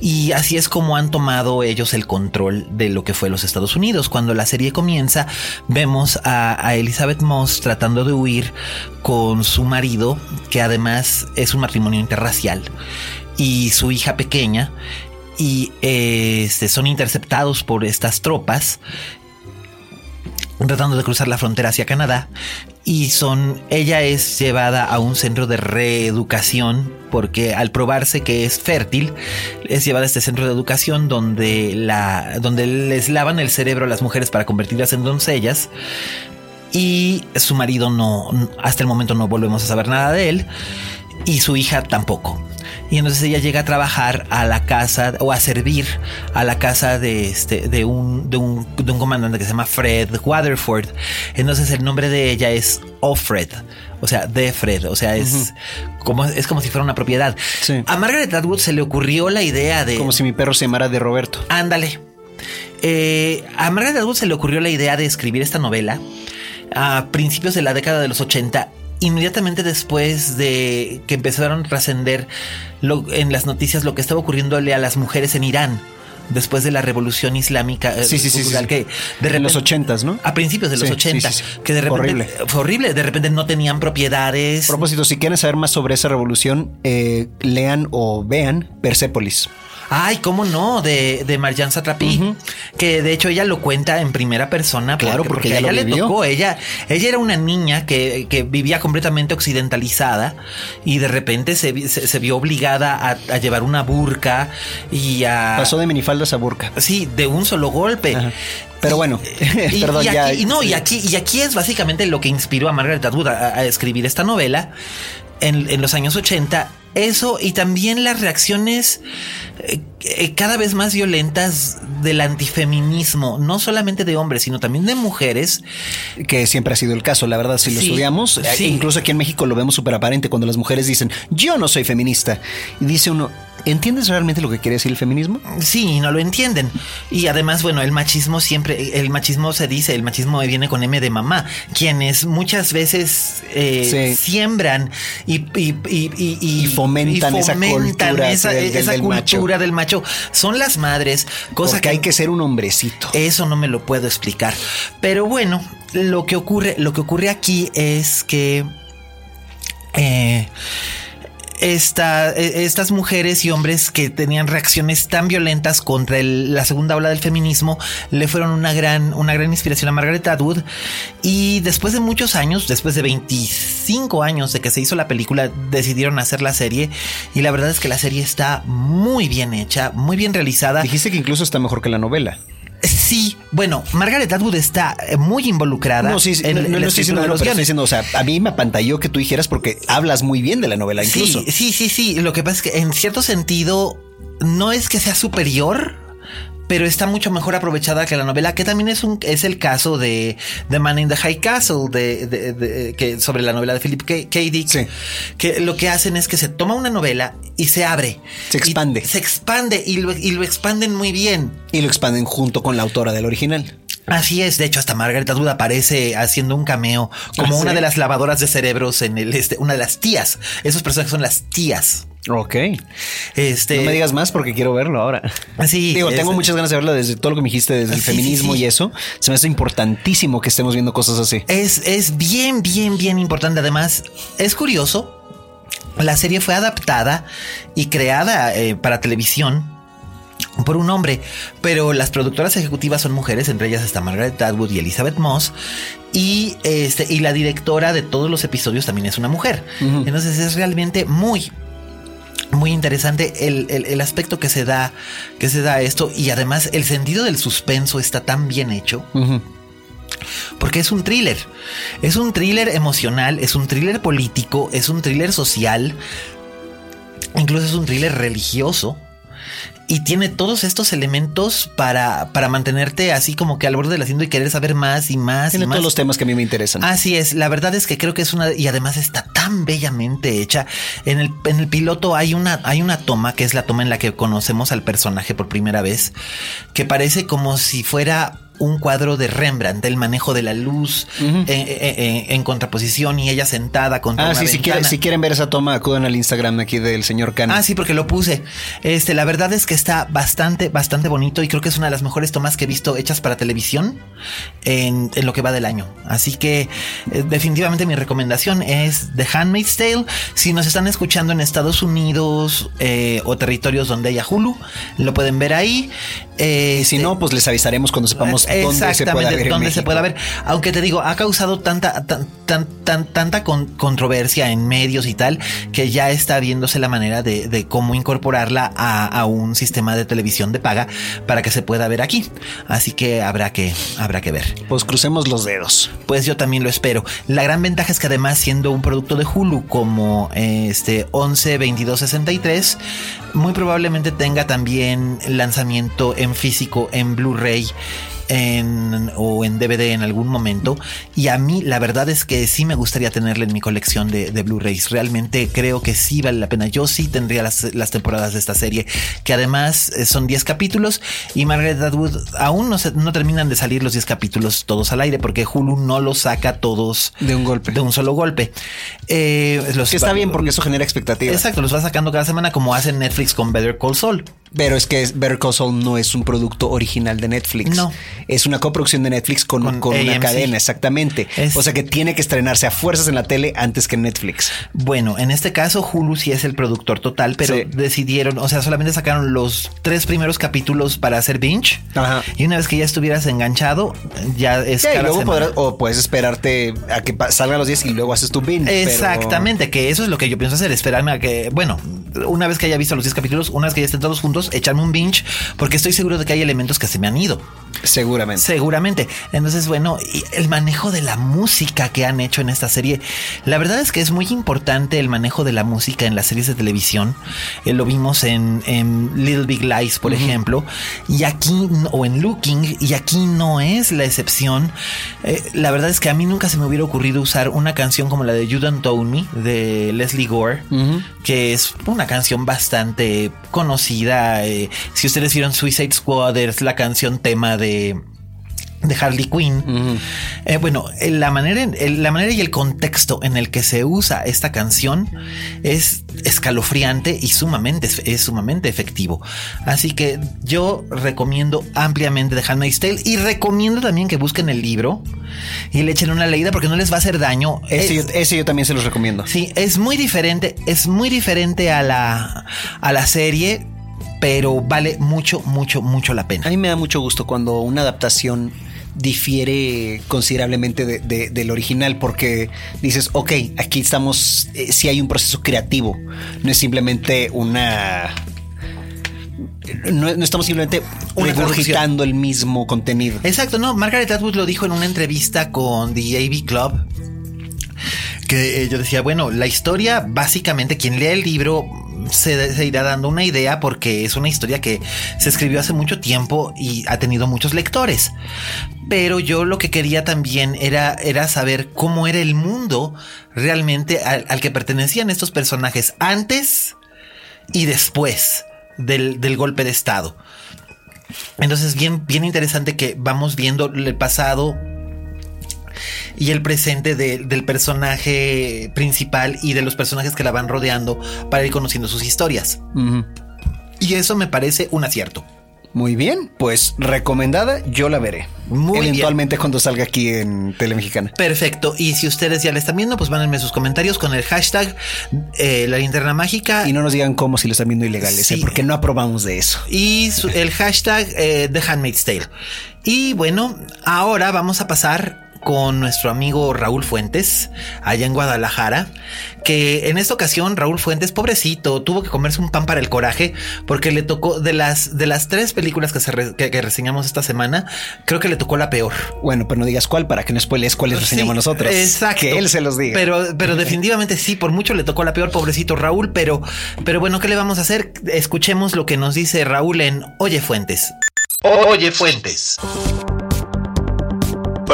Y así es como han tomado ellos el control de lo que fue los Estados Unidos. Cuando la serie comienza, vemos a, a Elizabeth Moss tratando de huir con su marido, que además es un matrimonio interracial y su hija pequeña y este, son interceptados por estas tropas tratando de cruzar la frontera hacia Canadá y son ella es llevada a un centro de reeducación porque al probarse que es fértil es llevada a este centro de educación donde la donde les lavan el cerebro a las mujeres para convertirlas en doncellas y su marido no hasta el momento no volvemos a saber nada de él y su hija tampoco. Y entonces ella llega a trabajar a la casa o a servir a la casa de este de un, de un, de un comandante que se llama Fred Waterford. Entonces el nombre de ella es Offred, o sea, de Fred, o sea, es como es como si fuera una propiedad. A Margaret Atwood se le ocurrió la idea de como si mi perro se llamara de Roberto. Ándale. Eh, a Margaret Atwood se le ocurrió la idea de escribir esta novela a principios de la década de los 80 inmediatamente después de que empezaron a trascender en las noticias lo que estaba ocurriéndole a las mujeres en Irán después de la revolución islámica eh, sí, sí, sí, que de los ochentas, ¿no? A principios de los ochentas, que de repente horrible. fue horrible, de repente no tenían propiedades. A propósito, si quieren saber más sobre esa revolución, eh, lean o vean Persepolis. Ay, cómo no, de, de Marjan Satrapi, que de hecho ella lo cuenta en primera persona. Claro, porque, ella, le tocó. Ella, ella era una niña que, que, vivía completamente occidentalizada y de repente se, se, vio obligada a, llevar una burka y a. Pasó de minifaldas a burka. Sí, de un solo golpe. Pero bueno, y, *laughs* perdón, y aquí, no, y aquí, y aquí es básicamente lo que inspiró a Margaret Atwood a, escribir esta novela en, en los años 80 eso y también las reacciones eh, cada vez más violentas del antifeminismo, no solamente de hombres, sino también de mujeres. Que siempre ha sido el caso, la verdad, si lo estudiamos, eh, incluso aquí en México lo vemos súper aparente cuando las mujeres dicen, yo no soy feminista. Y dice uno, ¿Entiendes realmente lo que quiere decir el feminismo? Sí, no lo entienden. Y además, bueno, el machismo siempre, el machismo se dice, el machismo viene con M de mamá, quienes muchas veces siembran y, y, fomentan, esa cultura, esa, cultura del macho. Son las madres, cosa que hay que ser un hombrecito. Eso no me lo puedo explicar. Pero bueno, lo que ocurre, lo que ocurre aquí es que eh, esta, e, estas mujeres y hombres que tenían reacciones tan violentas contra la segunda ola del feminismo le fueron una gran, una gran inspiración a Margaret Atwood. Y después de muchos años, después de 25 años de que se hizo la película, decidieron hacer la serie. Y la verdad es que la serie está muy bien hecha, muy bien realizada. Dijiste que incluso está mejor que la novela. Sí, bueno, Margaret Atwood está eh, muy involucrada. No, sí, en, no, no, estoy diciendo, no, diciendo, o sea, a mí me apantalló que tú dijeras porque hablas muy bien de la novela incluso. Sí, sí, sí, sí. Lo que pasa es que en cierto sentido no es que sea superior, pero está mucho mejor aprovechada que la novela, que también es un es el caso de The Man in the High Castle, de, que sobre la novela de Philip K. Dick, que lo que hacen es que se toma una novela y se abre. Se expande. Se expande y lo, y lo expanden muy bien. Y lo expanden junto con la autora del original. Así es, de hecho hasta Margaret Atwood aparece haciendo un cameo como ¿Ah, una de las lavadoras de cerebros en el este, una de las tías. Esos personajes son las tías. Ok. Este. No me digas más porque quiero verlo ahora. Sí. Digo, tengo muchas ganas de verlo desde todo lo que me dijiste, desde el feminismo y eso. Se me hace importantísimo que estemos viendo cosas así. Es, es bien, bien, bien importante. Además, es curioso La serie fue adaptada y creada eh, para televisión por un hombre, pero las productoras ejecutivas son mujeres, entre ellas está Margaret Atwood y Elizabeth Moss, y, este, y la directora de todos los episodios también es una mujer. Entonces es realmente muy, muy interesante el, el, el, aspecto que se da que se da a esto y además el sentido del suspenso está tan bien hecho uh -huh. porque es un thriller es un thriller emocional es un thriller político es un thriller social incluso es un thriller religioso y tiene todos estos elementos para, para mantenerte así como que al borde del asiento y querer saber más y más. Tiene y más. todos los temas que a mí me interesan. Así es, la verdad es que creo que es una y además está tan bellamente hecha. En el, en el piloto hay una, hay una toma que es la toma en la que conocemos al personaje por primera vez, que parece como si fuera un cuadro de Rembrandt, el manejo de la luz uh -huh. en, en, en, contraposición y ella sentada contra ah, una sí, si, quiere, si, quieren ver esa toma, acudan al Instagram aquí del señor Khan. Ah, sí, porque lo puse. Este, la verdad es que está bastante, bastante bonito y creo que es una de las mejores tomas que he visto hechas para televisión en, en lo que va del año. Así que eh, definitivamente mi recomendación es The Handmaid's Tale. Si nos están escuchando en Estados Unidos eh, o territorios donde haya Hulu, lo pueden ver ahí. Eh, y si no, pues les avisaremos cuando sepamos dónde se pueda ver. Dónde se pueda ver. Aunque te digo, ha causado tanta, tan, tan, tan, tanta con, controversia en medios y tal, que ya está viéndose la manera de, de cómo incorporarla a, a, un sistema de televisión de paga para que se pueda ver aquí. Así que habrá que, habrá que ver. Pues crucemos los dedos. Pues yo también lo espero. La gran ventaja es que además, siendo un producto de Hulu como este 11 22 63, muy probablemente tenga también lanzamiento en físico en Blu-ray en, o en DVD en algún momento. Y a mí la verdad es que sí me gustaría tenerla en mi colección de, de Blu-rays. Realmente creo que sí vale la pena. Yo sí tendría las, las temporadas de esta serie, que además eh, son 10 capítulos y Margaret Atwood aún no, se, no terminan de salir los 10 capítulos todos al aire porque Hulu no los saca todos de un golpe. De un solo golpe. Eh, los que está bien porque eso genera expectativas. Exacto, los va sacando cada semana como hace Netflix con Better Call Saul. Pero es que Better Call Saul no es un producto original de Netflix. No. Es una coproducción de Netflix con, con, con una cadena, exactamente. Es... O sea que tiene que estrenarse a fuerzas en la tele antes que en Netflix. Bueno, en este caso Hulu sí es el productor total, pero sí. decidieron, o sea, solamente sacaron los tres primeros capítulos para hacer binge. Ajá. Y una vez que ya estuvieras enganchado, ya es sí, y luego podrás, o puedes esperarte a que salgan los 10 y luego haces tu binge. Exactamente, pero... que eso es lo que yo pienso hacer, esperarme a que, bueno, una vez que haya visto los 10 capítulos, una vez que ya estén todos juntos, echarme un binge, porque estoy seguro de que hay elementos que se me han ido. Seguramente. Seguramente. Entonces, bueno, el manejo de la música que han hecho en esta serie, la verdad es que es muy importante el manejo de la música en las series de televisión. Eh, lo vimos en, en, Little Big Lies, por uh -huh. ejemplo, y aquí, o en Looking, y aquí no es la excepción. Eh, la verdad es que a mí nunca se me hubiera ocurrido usar una canción como la de You Don't Own Me, de Leslie Gore, uh -huh. que es una canción bastante conocida. Eh, si ustedes vieron Suicide Squad, es la canción tema de de Harley Quinn. Uh -huh. eh, bueno, la manera, la manera y el contexto en el que se usa esta canción es escalofriante y sumamente, es sumamente efectivo. Así que yo recomiendo ampliamente The Handmaid's Tale y recomiendo también que busquen el libro y le echen una leída porque no les va a hacer daño. Ese, es, yo, ese yo también se los recomiendo. Sí, es muy diferente, es muy diferente a la, a la serie pero vale mucho, mucho, mucho la pena. A mí me da mucho gusto cuando una adaptación difiere considerablemente de, de, del original porque dices, ok, aquí estamos, eh, si hay un proceso creativo, no es simplemente una... No, no estamos simplemente regurgitando el mismo contenido. Exacto, no, Margaret Atwood lo dijo en una entrevista con The AV Club que eh, yo decía, bueno, la historia, básicamente, quien lea el libro se, irá dando una idea porque es una historia que se escribió hace mucho tiempo y ha tenido muchos lectores. Pero yo lo que quería también era, era saber cómo era el mundo realmente al, al que pertenecían estos personajes antes y después del, del golpe de Estado. Entonces, bien, bien interesante que vamos viendo el pasado, y el presente de, del personaje principal y de los personajes que la van rodeando para ir conociendo sus historias. Uh -huh. Y eso me parece un acierto. Muy bien, pues recomendada, yo la veré. Muy bien. Eventualmente cuando salga aquí en Telemexicana. Perfecto. Y si ustedes ya la están viendo, pues mándenme sus comentarios con el hashtag eh, la linterna mágica Y no nos digan cómo si lo están viendo ilegales, Sí. ¿eh? porque no aprobamos de eso. y su- el hashtag eh, The Handmaid's Tale. Y bueno, ahora vamos a pasar con nuestro amigo Raúl Fuentes, allá en Guadalajara, que en esta ocasión Raúl Fuentes, pobrecito, tuvo que comerse un pan para el coraje, porque le tocó, de las, de las tres películas que, se re- que- que reseñamos esta semana, creo que le tocó la peor. Bueno, pero no digas cuál para que no spoilees cuáles reseñamos Sí, nosotros. Exacto. Que él se los diga. Pero, pero *laughs* definitivamente sí, por mucho le tocó la peor, pobrecito Raúl. Pero, pero bueno, ¿qué le vamos a hacer? Escuchemos lo que nos dice Raúl en Oye Fuentes. Oye Fuentes.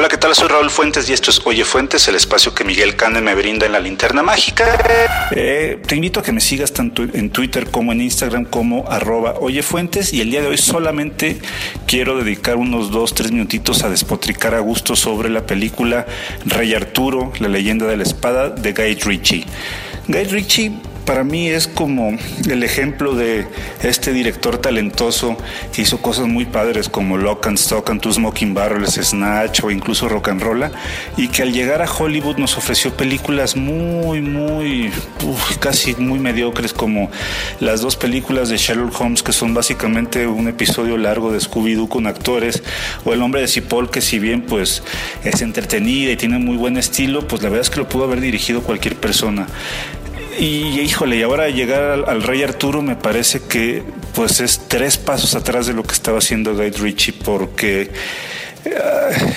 Hola, ¿qué tal? Soy Raúl Fuentes y esto es Oye Fuentes, el espacio que Miguel Cane me brinda en la linterna mágica. Eh, te invito a que me sigas tanto en Twitter como en Instagram como arroba Oye Fuentes y el día de hoy solamente quiero dedicar unos dos, tres minutitos a despotricar a gusto sobre la película Rey Arturo, la leyenda de la espada de Guy Ritchie. Guy Ritchie para mí es como el ejemplo de este director talentoso que hizo cosas muy padres como Lock and Stock and Two Smoking Barrels, Snatch o incluso Rock and Rolla y que al llegar a Hollywood nos ofreció películas muy, muy, casi muy mediocres como las dos películas de Sherlock Holmes que son básicamente un episodio largo de Scooby-Doo con actores o El hombre de Cipoll que si bien pues es entretenida y tiene muy buen estilo, pues la verdad es que lo pudo haber dirigido cualquier persona. Y híjole, y ahora llegar al, Rey Arturo me parece que pues es tres pasos atrás de lo que estaba haciendo Guy Ritchie porque eh,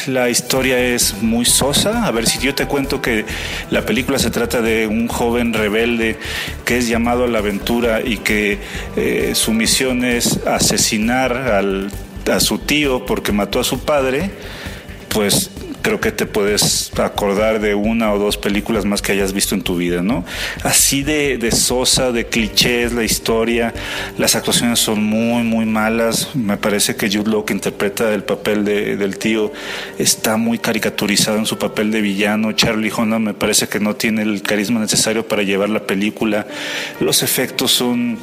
la historia es muy sosa. A ver, si yo te cuento que la película se trata de un joven rebelde que es llamado a la aventura y que eh, su misión es asesinar al- a su tío porque mató a su padre, pues creo que te puedes acordar de una o dos películas más que hayas visto en tu vida, ¿no? Así de, de sosa, de clichés, la historia, las actuaciones son muy, muy malas. Me parece que Jude Law, que interpreta el papel de- del tío, está muy caricaturizado en su papel de villano. Charlie Hunnam me parece que no tiene el carisma necesario para llevar la película. Los efectos son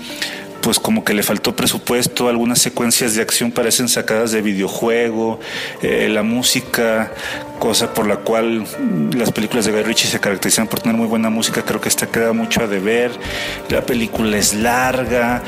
pues como que le faltó presupuesto, algunas secuencias de acción parecen sacadas de videojuego, eh, la música, cosa por la cual las películas de Guy Ritchie se caracterizan por tener muy buena música, creo que esta queda mucho a deber, la película es larga,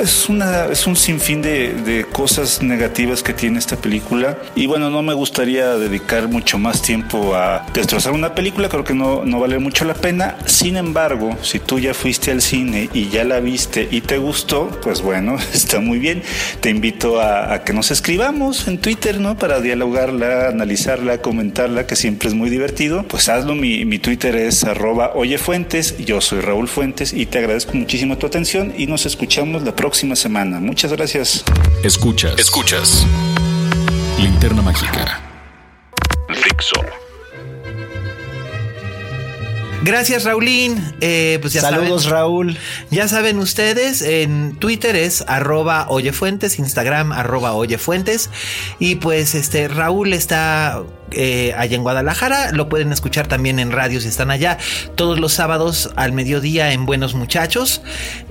es, una, es un sinfín de, de cosas negativas que tiene esta película y bueno, no me gustaría dedicar mucho más tiempo a destrozar una película, creo que no, no vale mucho la pena, sin embargo, si tú ya fuiste al cine y ya la viste y te gustó, pues bueno, *laughs* está muy bien. Te invito a, a que nos escribamos en Twitter, ¿no? Para dialogarla, analizarla, comentarla, que siempre es muy divertido. Pues hazlo, mi, mi Twitter es arroba oyefuentes, yo soy Raúl Fuentes y te agradezco muchísimo tu atención y nos escuchamos la próxima semana. Muchas gracias. Escuchas. Escuchas. Linterna mágica. Dixo. Gracias, Raulín. Eh, pues ya Saludos, saben, Raúl. Ya saben ustedes, en Twitter es arroba oyefuentes, Instagram arroba oyefuentes. Y pues este Raúl está eh, allá en Guadalajara. Lo pueden escuchar también en radio si están allá. Todos los sábados al mediodía en Buenos Muchachos.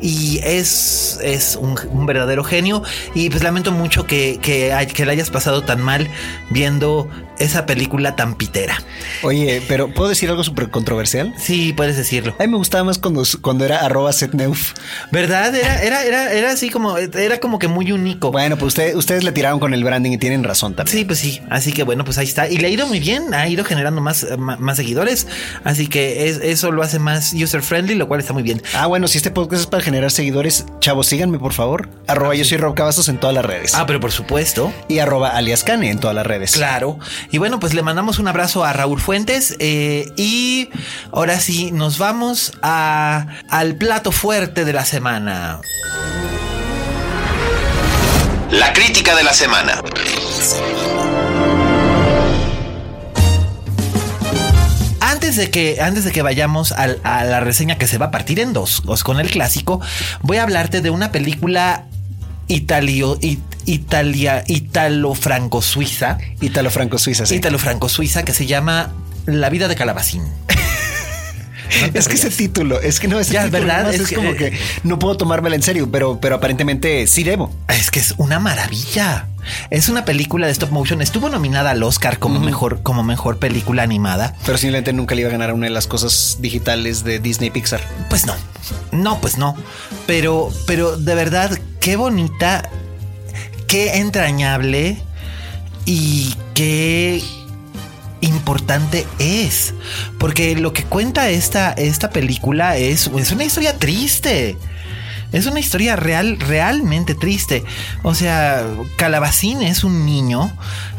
Y es, es un, un verdadero genio. Y pues lamento mucho que, que, hay- que le hayas pasado tan mal viendo esa película tan pitera. Oye, pero ¿puedo decir algo súper controversial? Sí, puedes decirlo. A mí me gustaba más cuando, cuando era arroba setneuf. ¿Verdad? Era, era, era, era así como, era como que muy único. Bueno, pues ustedes, ustedes le tiraron con el branding y tienen razón también. Sí, pues sí. Así que bueno, pues ahí está. Y le ha ido muy bien, ha ido generando más, más, seguidores. Así que es- eso lo hace más user friendly, lo cual está muy bien. Ah, bueno, si este podcast es para generar seguidores, chavos, síganme por favor. Arroba yo soy Rob Cavazos en todas las redes. Ah, pero por supuesto. Y arroba alias Cane en todas las redes. Claro. Y bueno, pues le mandamos un abrazo a Raúl Fuentes. eh, y ahora sí, nos vamos a, al plato fuerte de la semana. La crítica de la semana. Antes de que, antes de que vayamos al- a la reseña que se va a partir en dos, os con el clásico, voy a hablarte de una película italio, it- italia, italo-franco-suiza, Ítalo Franco Suiza, sí. italo-franco-suiza que se llama La vida de Calabacín. *laughs* No es que ese título, es que no es Ya, ¿verdad? Es, Es que- como que no puedo tomármela en serio, pero, pero aparentemente sí debo. Es que es una maravilla. Es una película de stop motion. Estuvo nominada al Oscar como mejor, como mejor película animada. Pero simplemente nunca le iba a ganar a una de las cosas digitales de Disney Pixar. Pues no. No, pues no. Pero, pero de verdad, qué bonita, qué entrañable y qué importante es. Porque lo que cuenta esta, esta película es, es una historia triste. Es una historia real, realmente triste. O sea, Calabacín es un niño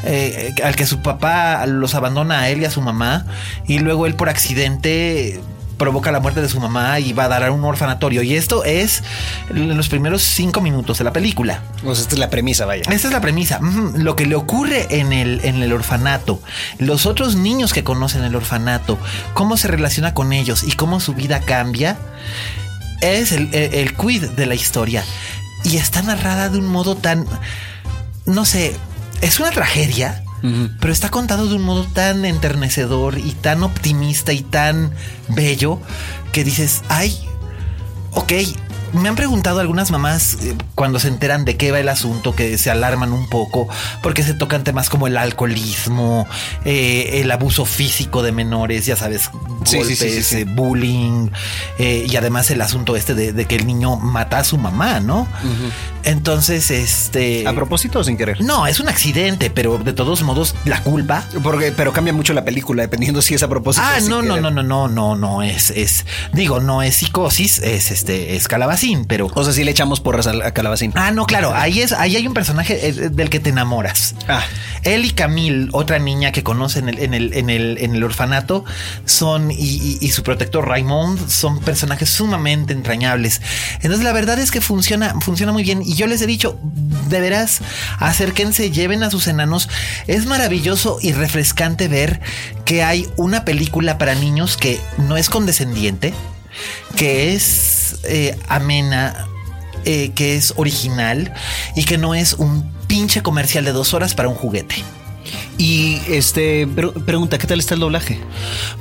eh, al que su papá los abandona a él y a su mamá. Y luego él por accidente provoca la muerte de su mamá y va a dar a un orfanatorio. Y esto es en los primeros cinco minutos de la película. Sea, esta es la premisa, vaya. Esta es la premisa. Lo que le ocurre en el, en el orfanato, los otros niños que conocen el orfanato, cómo se relaciona con ellos y cómo su vida cambia, es el, el, el quid de la historia. Y está narrada de un modo tan, no sé, es una tragedia, pero está contado de un modo tan enternecedor y tan optimista y tan bello que dices, ay, ok. Me han preguntado algunas mamás eh, cuando se enteran de qué va el asunto, que se alarman un poco, porque se tocan temas como el alcoholismo, eh, el abuso físico de menores, ya sabes, Sí, golpes, sí, sí, sí. eh, bullying, eh, y además el asunto este de, de que el niño mata a su mamá, ¿no? Entonces, este... ¿A propósito o sin querer? No, es un accidente, pero de todos modos la culpa Porque, pero cambia mucho la película dependiendo si es a propósito. Ah, o sin no, no, querer. no, no, no, no, no es, es, digo, no es psicosis, es este, es calabacín, pero. O sea, sí le echamos porras a, Calabacín. Ah, no, claro, ahí es, ahí hay un personaje eh, del que te enamoras. Ah. Él y Camille, otra niña que conoce en el, en el, en el, en el orfanato, son, y, y- y su protector Raymond, son personajes sumamente entrañables. Entonces, la verdad es que funciona, funciona muy bien. Y yo les he dicho, de veras, acérquense, lleven a sus enanos. Es maravilloso y refrescante ver que hay una película para niños que no es condescendiente, que es eh, amena, eh, que es original y que no es un pinche comercial de dos horas para un juguete. Y este, pre- pregunta, ¿qué tal está el doblaje?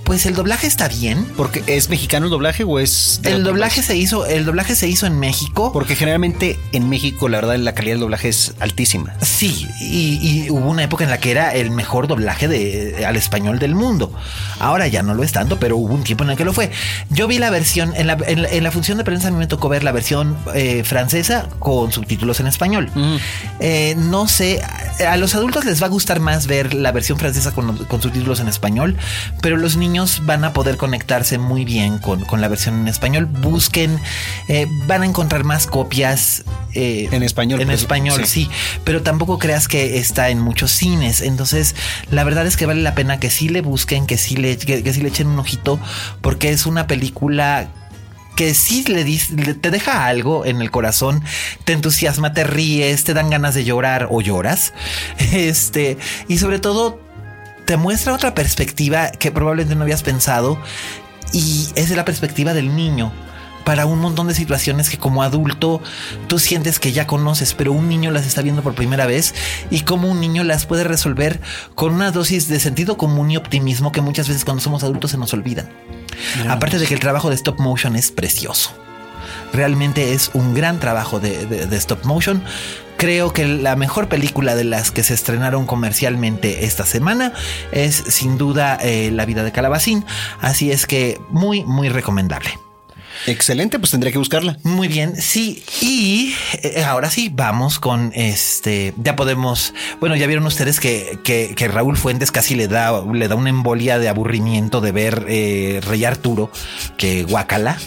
Pues el doblaje está bien. Porque es mexicano el doblaje o es de El doblaje país? se hizo, el doblaje se hizo en México. Porque generalmente en México, la verdad, la calidad del doblaje es altísima. Sí, y, y hubo una época en la que era el mejor doblaje de, al español del mundo. Ahora ya no lo es tanto, pero hubo un tiempo en el que lo fue. Yo vi la versión, en la, en la- en la función de prensa a mí me tocó ver la versión eh, francesa con subtítulos en español. Eh, no sé, a los adultos les va a gustar más ver la versión francesa con, con subtítulos en español, pero los niños van a poder conectarse muy bien con, con la versión en español. Busquen, eh, van a encontrar más copias. eh, En español, En pues, español, sí. sí. Pero tampoco creas que está en muchos cines. Entonces, la verdad es que vale la pena que sí le busquen, que sí le, que, que sí le echen un ojito, porque es una película que sí le, le- te deja algo en el corazón, te entusiasma, te ríes, te dan ganas de llorar o lloras. *laughs* Este, y sobre todo te muestra otra perspectiva que probablemente no habías pensado y es la perspectiva del niño. Para un montón de situaciones que como adulto tú sientes que ya conoces, pero un niño las está viendo por primera vez y cómo un niño las puede resolver con una dosis de sentido común y optimismo que muchas veces cuando somos adultos se nos olvidan. Aparte de que el trabajo de stop motion es precioso. Realmente es un gran trabajo de, de- de stop motion. Creo que la mejor película de las que se estrenaron comercialmente esta semana es sin duda eh, La vida de Calabacín. Así es que muy, muy recomendable. Excelente, pues tendría que buscarla. Muy bien, sí. Y eh, ahora sí, vamos con este. Ya podemos. Bueno, ya vieron ustedes que, que, que Raúl Fuentes casi le da, le da una embolia de aburrimiento de ver eh, Rey Arturo, que guacala.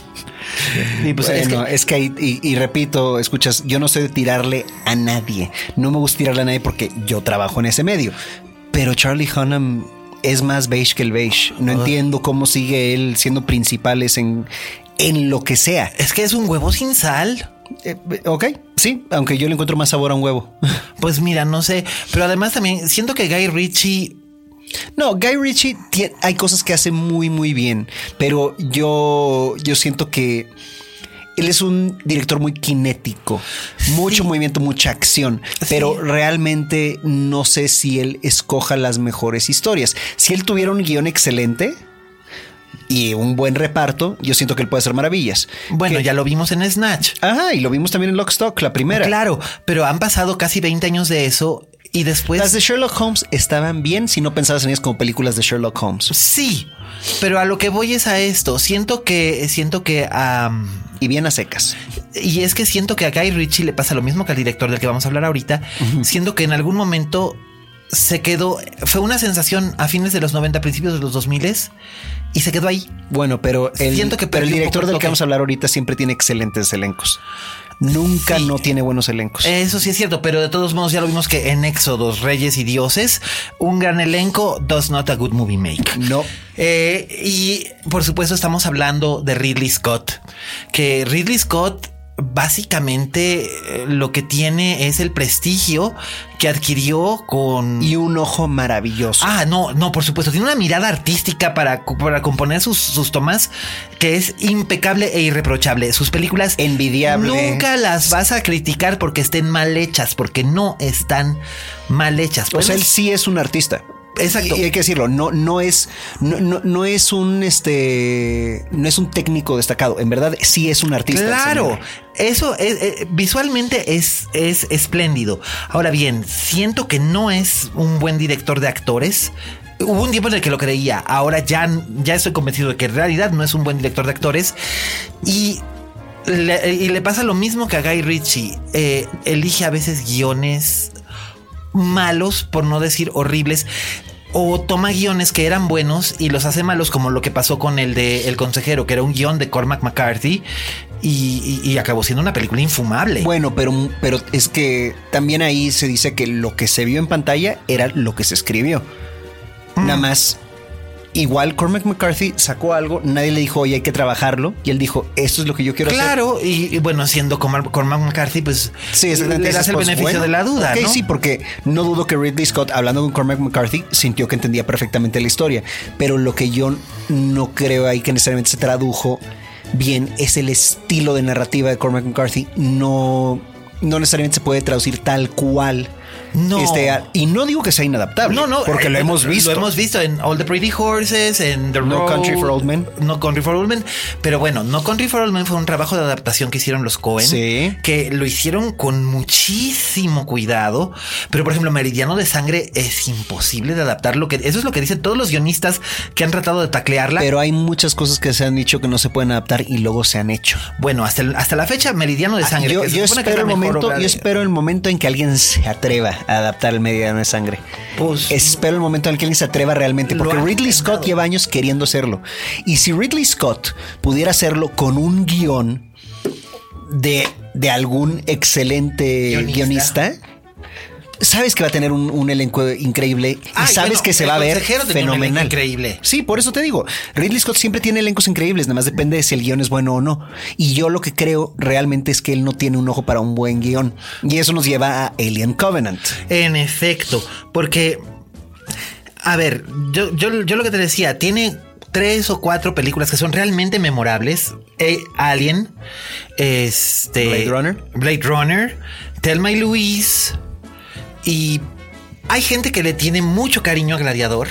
Y pues es que- Bueno, es que, ahí- y, y repito, escuchas, yo no sé de tirarle a nadie. No me gusta tirarle a nadie porque yo trabajo en ese medio. Pero Charlie Hunnam es más beige que el beige. No entiendo cómo sigue él siendo principales en, en lo que sea. es que es un huevo sin sal. Eh, ok, sí, aunque yo le encuentro más sabor a un huevo. *laughs* Pues mira, no sé. Pero además también siento que Guy Ritchie. No, Guy Ritchie tie- hay cosas que hace muy, muy bien, pero yo, yo siento que él es un director muy cinético, mucho movimiento, mucha acción, pero realmente no sé si él escoja las mejores historias. Si él tuviera un guion excelente, y un buen reparto, yo siento que él puede hacer maravillas. Bueno, Que- ya lo vimos en Snatch. Ajá, y lo vimos también en Lockstock, la primera. Claro, pero han pasado casi 20 años de eso y después... Las de Sherlock Holmes estaban bien si no pensabas en ellas como películas de Sherlock Holmes. Sí, pero a lo que voy es a esto. Siento que, siento que, Y bien a secas. y es que siento que a Guy Ritchie le pasa lo mismo que al director del que vamos a hablar ahorita. Siento que en algún momento se quedó, fue una sensación a fines de los 90, principios de los 2000 y se quedó ahí. Bueno, pero el, Siento que pero el director del que vamos a hablar ahorita siempre tiene excelentes elencos. Nunca Sí. no tiene buenos elencos. Eso sí es cierto, pero de todos modos ya lo vimos que en Éxodos, Reyes y Dioses, un gran elenco does not a good movie make. no. Eh, y por supuesto estamos hablando de Ridley Scott, que Ridley Scott básicamente eh, lo que tiene es el prestigio que adquirió con... Y un ojo maravilloso. Ah, no, no, por supuesto. Tiene una mirada artística para, para componer sus, sus tomas que es impecable e irreprochable. Sus películas Envidiable. Nunca las vas a criticar porque estén mal hechas, porque no están mal hechas. o sea, él sí es un artista. Exacto. Y, hay que decirlo, no, no es, no, no, no es un este, no es un técnico destacado. En verdad, sí es un artista. Claro, eso es, eh, visualmente es, es espléndido. Ahora bien, siento que no es un buen director de actores. Hubo un tiempo en el que lo creía, ahora ya, ya estoy convencido de que en realidad no es un buen director de actores. Y le, y le pasa lo mismo que a Guy Ritchie. Eh, elige a veces guiones malos, por no decir horribles. O toma guiones que eran buenos y los hace malos, como lo que pasó con el de El Consejero, que era un guion de Cormac McCarthy y, y- y acabó siendo una película infumable. Bueno, pero, pero es que también ahí se dice que lo que se vio en pantalla era lo que se escribió. Mm. Nada más. Igual Cormac McCarthy sacó algo, nadie le dijo, oye, hay que trabajarlo. Y él dijo, esto es lo que yo quiero hacer. claro, y, y bueno, siendo Cormac, Cormac McCarthy, pues Sí, le das el pues, beneficio bueno, de la duda. ¿no? sí, porque no dudo que Ridley Scott, hablando con Cormac McCarthy, sintió que entendía perfectamente la historia. Pero lo que yo no creo ahí que necesariamente se tradujo bien es el estilo de narrativa de Cormac McCarthy. No, no necesariamente se puede traducir tal cual. No. Este, y no digo que sea inadaptable. No, no, Porque eh, lo hemos visto. Lo hemos visto en All the Pretty Horses, en The No Road, Country for Old Men. No Country for Old Men. Pero bueno, No Country for Old Men fue un trabajo de adaptación que hicieron los Cohen. Sí. Que lo hicieron con muchísimo cuidado. Pero por ejemplo, Meridiano de Sangre es imposible de adaptar. Lo que, eso es lo que dicen todos los guionistas que han tratado de taclearla. Pero hay muchas cosas que se han dicho que no se pueden adaptar y luego se han hecho. bueno, hasta, el- hasta la fecha, Meridiano de Sangre. Ah, yo se yo espero es el momento, yo espero el momento en que alguien se atreva a adaptar el Meridiano de Sangre. Pues- espero el momento en el que alguien se atreva realmente, porque Ridley intentado. Scott lleva años queriendo hacerlo. Y si Ridley Scott pudiera hacerlo con un guion de, de algún excelente Guionista. guionista. Sabes que va a tener un, un elenco increíble y Ay, sabes bueno, que se va a ver fenomenal. increíble. Sí, por eso te digo, Ridley Scott siempre tiene elencos increíbles, nada más depende de si el guion es bueno o no. Y yo lo que creo realmente es que él no tiene un ojo para un buen guion. Y eso nos lleva a Alien Covenant. En efecto, porque, a ver, yo, yo, yo lo que te decía, tiene tres o cuatro películas que son realmente memorables. Eh, Alien, este... Blade Runner. Blade Runner, Thelma y Louise. Y hay gente que le tiene mucho cariño a Gladiador.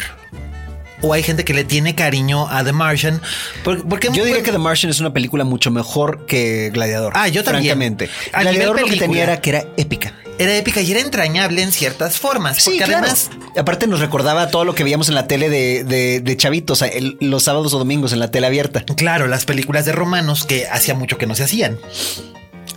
O hay gente que le tiene cariño a The Martian. por- Porque, Yo diría que The Martian es una película mucho mejor que Gladiador. Ah, yo también. Francamente. A Gladiador lo que tenía era que era épica. era épica y era entrañable en ciertas formas. Sí, porque claro. además Aparte nos recordaba todo lo que veíamos en la tele de, de, de chavitos, el- los sábados o domingos en la tele abierta. Claro, las películas de romanos que hacía mucho que no se hacían.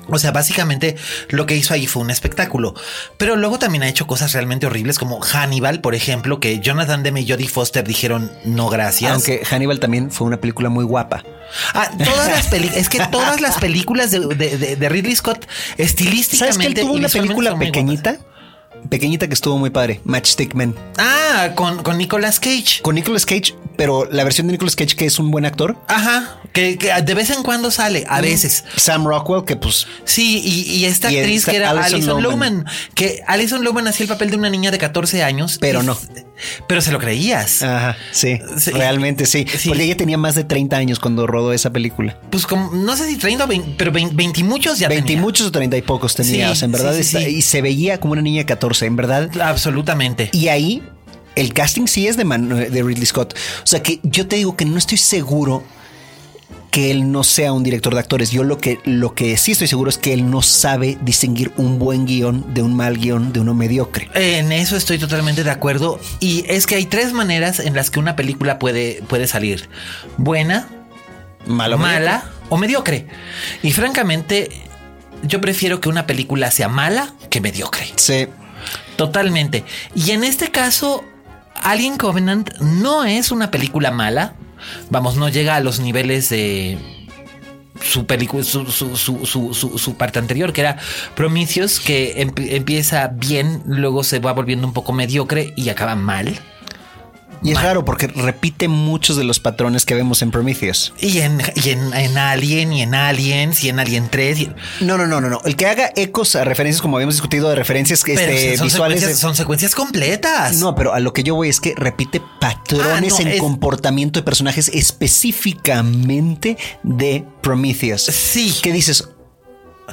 O sea, básicamente lo que hizo ahí fue un espectáculo. Pero luego también ha hecho cosas realmente horribles como Hannibal, por ejemplo, que Jonathan Demme y Jodie Foster dijeron no gracias. Aunque Hannibal también fue una película muy guapa. Ah, todas las películas, es que todas las películas de, de- de- de Ridley Scott estilísticamente. ¿Sabes que él tuvo una película pequeñita? Pequeñita que estuvo muy padre, Matchstick Men. Ah, con, con Nicolas Cage. Con Nicolas Cage, pero la versión de Nicolas Cage que es un buen actor. Ajá, que, que de vez en cuando sale, a veces. Sam Rockwell, que pues Sí, y, y esta Y actriz esta que era Alison Alison Lohman. Lohman, que Alison Lohman hacía el papel de una niña de 14 años. Pero y- no. Pero se lo creías. Ajá, sí, Sí. realmente sí. Sí. Porque ella tenía más de 30 años cuando rodó esa película. Pues como, no sé si 30 o 20, pero 20, 20 y muchos ya 20 y tenía. muchos o 30 y pocos tenía. Sí, o sea, en verdad está- y se veía como una niña de 14, en verdad. Absolutamente. Y ahí el casting sí es de, de Ridley Scott. O sea que yo te digo que no estoy seguro que él no sea un director de actores. Yo lo que, lo que sí estoy seguro es que él no sabe distinguir un buen guion de un mal guion de uno mediocre. En eso estoy totalmente de acuerdo. Y es que hay tres maneras en las que una película puede, puede salir. Buena, Malo, mala o mediocre. Y francamente, yo prefiero que una película sea mala que mediocre. Sí. Totalmente. Y en este caso, Alien Covenant no es una película mala. Vamos, no llega a los niveles de su película, su, su, su, su, parte anterior, que era Prometheus, que empieza bien, luego se va volviendo un poco mediocre y acaba mal. Y es raro porque repite muchos de los patrones que vemos en Prometheus. Y en, en, Alien, y en Aliens, y en Alien 3. No, no, no, no, no. El que haga ecos a referencias, como habíamos discutido, de referencias este, son visuales. Secuencias, son secuencias completas. No, pero a lo que yo voy es que repite patrones ah, en comportamiento de personajes específicamente de Prometheus. Sí. Que dices,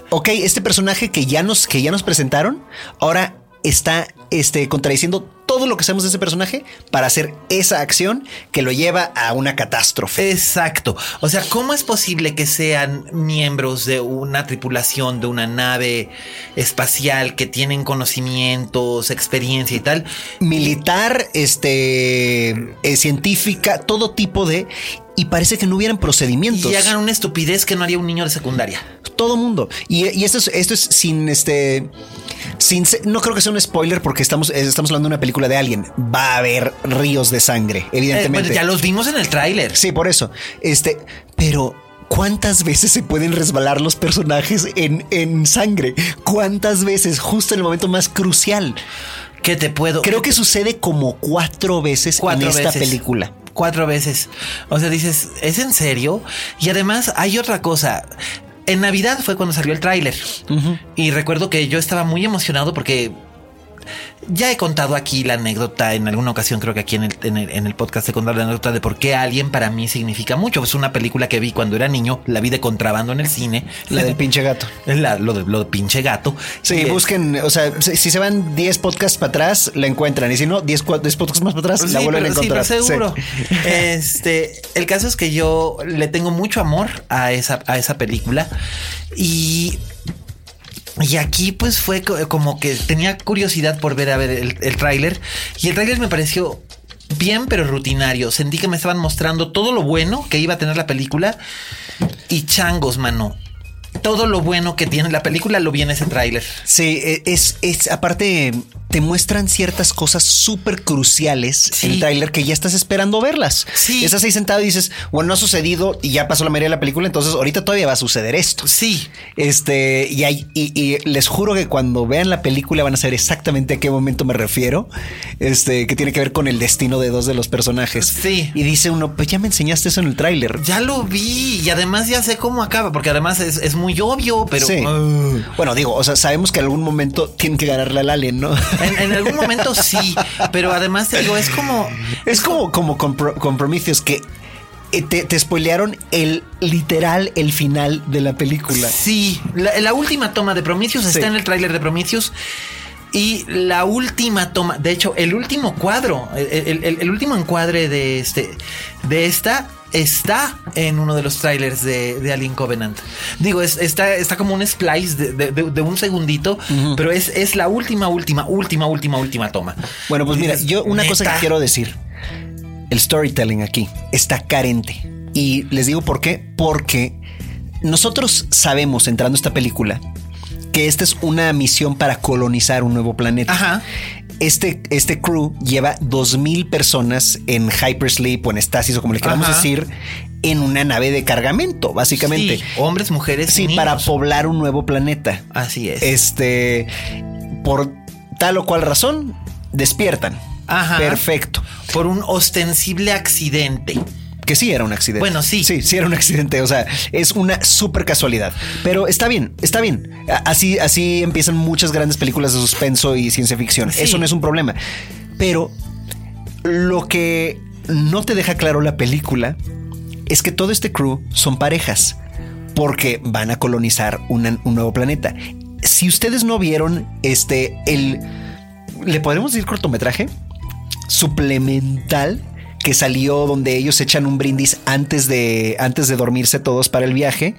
ok, este personaje que ya nos, que ya nos presentaron, ahora está este, contradiciendo todo lo que sabemos de ese personaje para hacer esa acción que lo lleva a una catástrofe. Exacto. O sea, ¿cómo es posible que sean miembros de una tripulación, de una nave espacial que tienen conocimientos, experiencia y tal? Militar, este, eh, científica, todo tipo de... Y parece que no hubieran procedimientos. Y hagan una estupidez que no haría un niño de secundaria. Todo mundo. Y, esto, es, esto es sin este no creo que sea un spoiler porque estamos, estamos hablando de una película de alguien. Va a haber ríos de sangre, evidentemente. Eh, ya los vimos en el tráiler. Sí, por eso. Este, pero ¿Cuántas veces se pueden resbalar los personajes en, en sangre? ¿Cuántas veces? Justo en el momento más crucial. ¿Qué te puedo? Creo que sucede como cuatro veces en esta película. Cuatro veces. O sea, dices, ¿es en serio? Y además hay otra cosa en Navidad fue cuando salió el tráiler. Y recuerdo que yo estaba muy emocionado porque ya he contado aquí la anécdota en alguna ocasión, creo que aquí en el, en el, podcast he contado la anécdota de por qué Alien para mí significa mucho. Es una película que vi cuando era niño, la vi de contrabando en el cine. La del pinche gato. La, lo, de, lo de pinche gato. Sí, busquen, o sea, si, se van 10 podcasts para atrás, la encuentran. Y si no, 10, podcasts más para atrás, la vuelven a encontrar. Sí, seguro. *laughs* Este, el caso es que yo le tengo mucho amor a esa, a esa película y y aquí pues fue como que tenía curiosidad por ver a ver el, el tráiler y el tráiler me pareció bien pero rutinario. Sentí que me estaban mostrando todo lo bueno que iba a tener la película y changos, mano todo lo bueno que tiene la película lo viene ese tráiler. Sí, e, es, es aparte te muestran ciertas cosas súper cruciales en el tráiler que ya estás esperando verlas. Sí. Estás ahí sentado y dices, bueno, no ha sucedido y ya pasó la mayoría de la película, entonces ahorita todavía va a suceder esto. Sí. Este, y, hay, y, les juro que cuando vean la película van a saber exactamente a qué momento me refiero. Este, que tiene que ver con el destino de dos de los personajes. Sí. Y dice uno, pues ya me enseñaste eso en el tráiler. Ya lo vi y además ya sé cómo acaba, porque además es, muy obvio, pero. Sí. Ah. Bueno, digo, o sea, sabemos que en algún momento tienen que ganarle al alien, ¿no? *laughs* En, algún momento sí, pero además te digo, es como. Es como, como con, Prometheus que eh, te, te, spoilearon el literal el final de la película. Sí, la, última toma de Prometheus está en el tráiler de Prometheus. Y la última toma, de hecho, el último cuadro, el, último encuadre de este, de esta está en uno de los trailers de, Alien Covenant. Digo, está, está como un splice de, un segundito, pero es, es la última, última, última, última, última toma. Bueno, pues mira, yo una cosa que quiero decir. El storytelling aquí está carente. Y les digo por qué. Porque nosotros sabemos, entrando a esta película, que esta es una misión para colonizar un nuevo planeta. Ajá este, este crew lleva 2.000 personas en hypersleep o en estasis o como le queramos decir, en una nave de cargamento, básicamente. hombres, mujeres. Sí, para poblar un nuevo planeta. Así es. Este, por tal o cual razón, despiertan. Ajá. Perfecto. Por un ostensible accidente que sí era un accidente. Bueno, sí. Sí, sí era un accidente. O sea, es una súper casualidad. Pero está bien, está bien. Así, así empiezan muchas grandes películas de suspenso y ciencia ficción. Eso no es un problema. Pero lo que no te deja claro la película es que todo este crew son parejas porque van a colonizar un nuevo planeta. Si ustedes no vieron este, el... ¿Le podemos decir cortometraje? suplemental que salió donde ellos echan un brindis antes de, antes de dormirse todos para el viaje.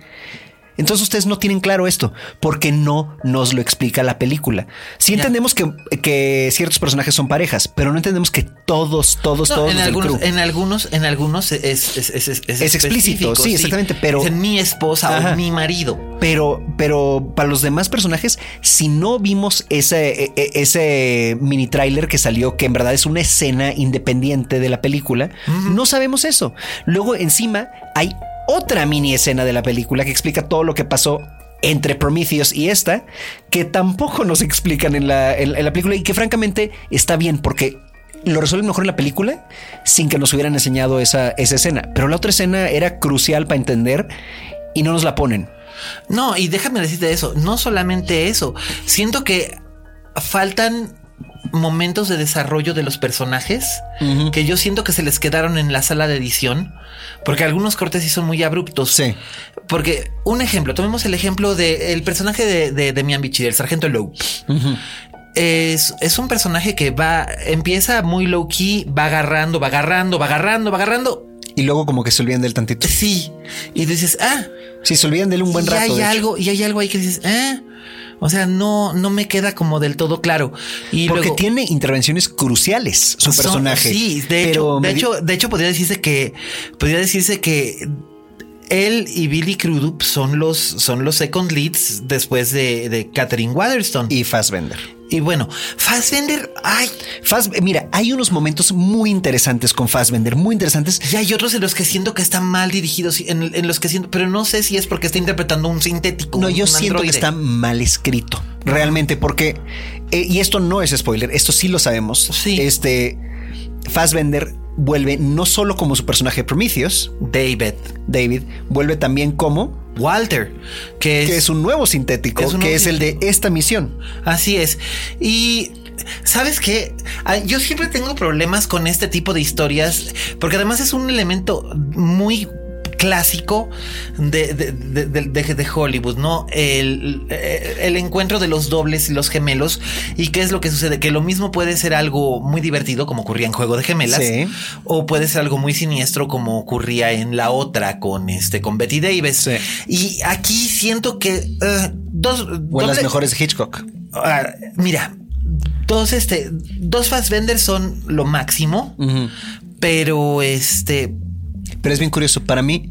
Entonces ustedes no tienen claro esto porque no nos lo explica la película. Sí entendemos que, que ciertos personajes son parejas, pero no entendemos que todos, todos, todos en algunos, en algunos, en algunos es, es, es, es- es Es explícito, sí, exactamente, pero- Dicen mi esposa Ajá. o mi marido. Pero, pero para los demás personajes, si no vimos ese, e- e- ese mini tráiler que salió, que en verdad es una escena independiente de la película, no sabemos eso. Luego, encima, hay otra mini escena de la película que explica todo lo que pasó entre Prometheus y esta, que tampoco nos explican en la, en- la película y que francamente está bien porque lo resuelven mejor en la película sin que nos hubieran enseñado esa, esa escena. Pero la otra escena era crucial para entender y no nos la ponen. No, y déjame decirte eso, no solamente eso, siento que faltan momentos de desarrollo de los personajes que yo siento que se les quedaron en la sala de edición, porque algunos cortes sí son muy abruptos. Sí. Porque un ejemplo, tomemos el ejemplo del personaje de, de Bichir, el sargento Lowe. Es, es un personaje que va, empieza muy low key, va agarrando, va agarrando, va agarrando, va agarrando. Y luego como que se olvidan del tantito. Sí. Y dices, ah, Sí, se olvidan de él un buen y rato. hay de hecho. algo, y hay algo ahí que dices, ah, o sea, no, no me queda como del todo claro. Y Porque luego- tiene intervenciones cruciales su son- personaje. Sí, de Pero hecho, de hecho, de hecho, podría decirse que, podría decirse que él y Billy Crudup son los, son los second leads después de, de Catherine Waterston. Y, Y Fassbender. bueno, Fassbender, ay, Fass- mira, hay unos momentos muy interesantes con Fassbender, muy interesantes. y hay otros en los que siento que están mal dirigidos, en, en los que siento, pero no sé si es porque está interpretando un sintético. No, yo un siento que está mal escrito, realmente, porque, eh, y esto no es spoiler, esto sí lo sabemos. Sí. Este, Fassbender vuelve no solo como su personaje Prometheus, David. David, vuelve también como Walter, que es, que es un nuevo sintético, es un que es el de esta misión. Así es. Y sabes qué? Yo siempre tengo problemas con este tipo de historias porque además es un elemento muy clásico de, de, de- de- Hollywood, ¿no? El, el encuentro de los dobles y los gemelos. ¿Y qué es lo que sucede? Que lo mismo puede ser algo muy divertido, como ocurría en Juego de Gemelas, Sí. o puede ser algo muy siniestro, como ocurría en la otra con este con Betty Davis. Sí. Y aquí siento que eh, dos O en las mejores Hitchcock. Ah, mira, dos este, dos Fassbender son lo máximo, pero este, Pero es bien curioso. Para mí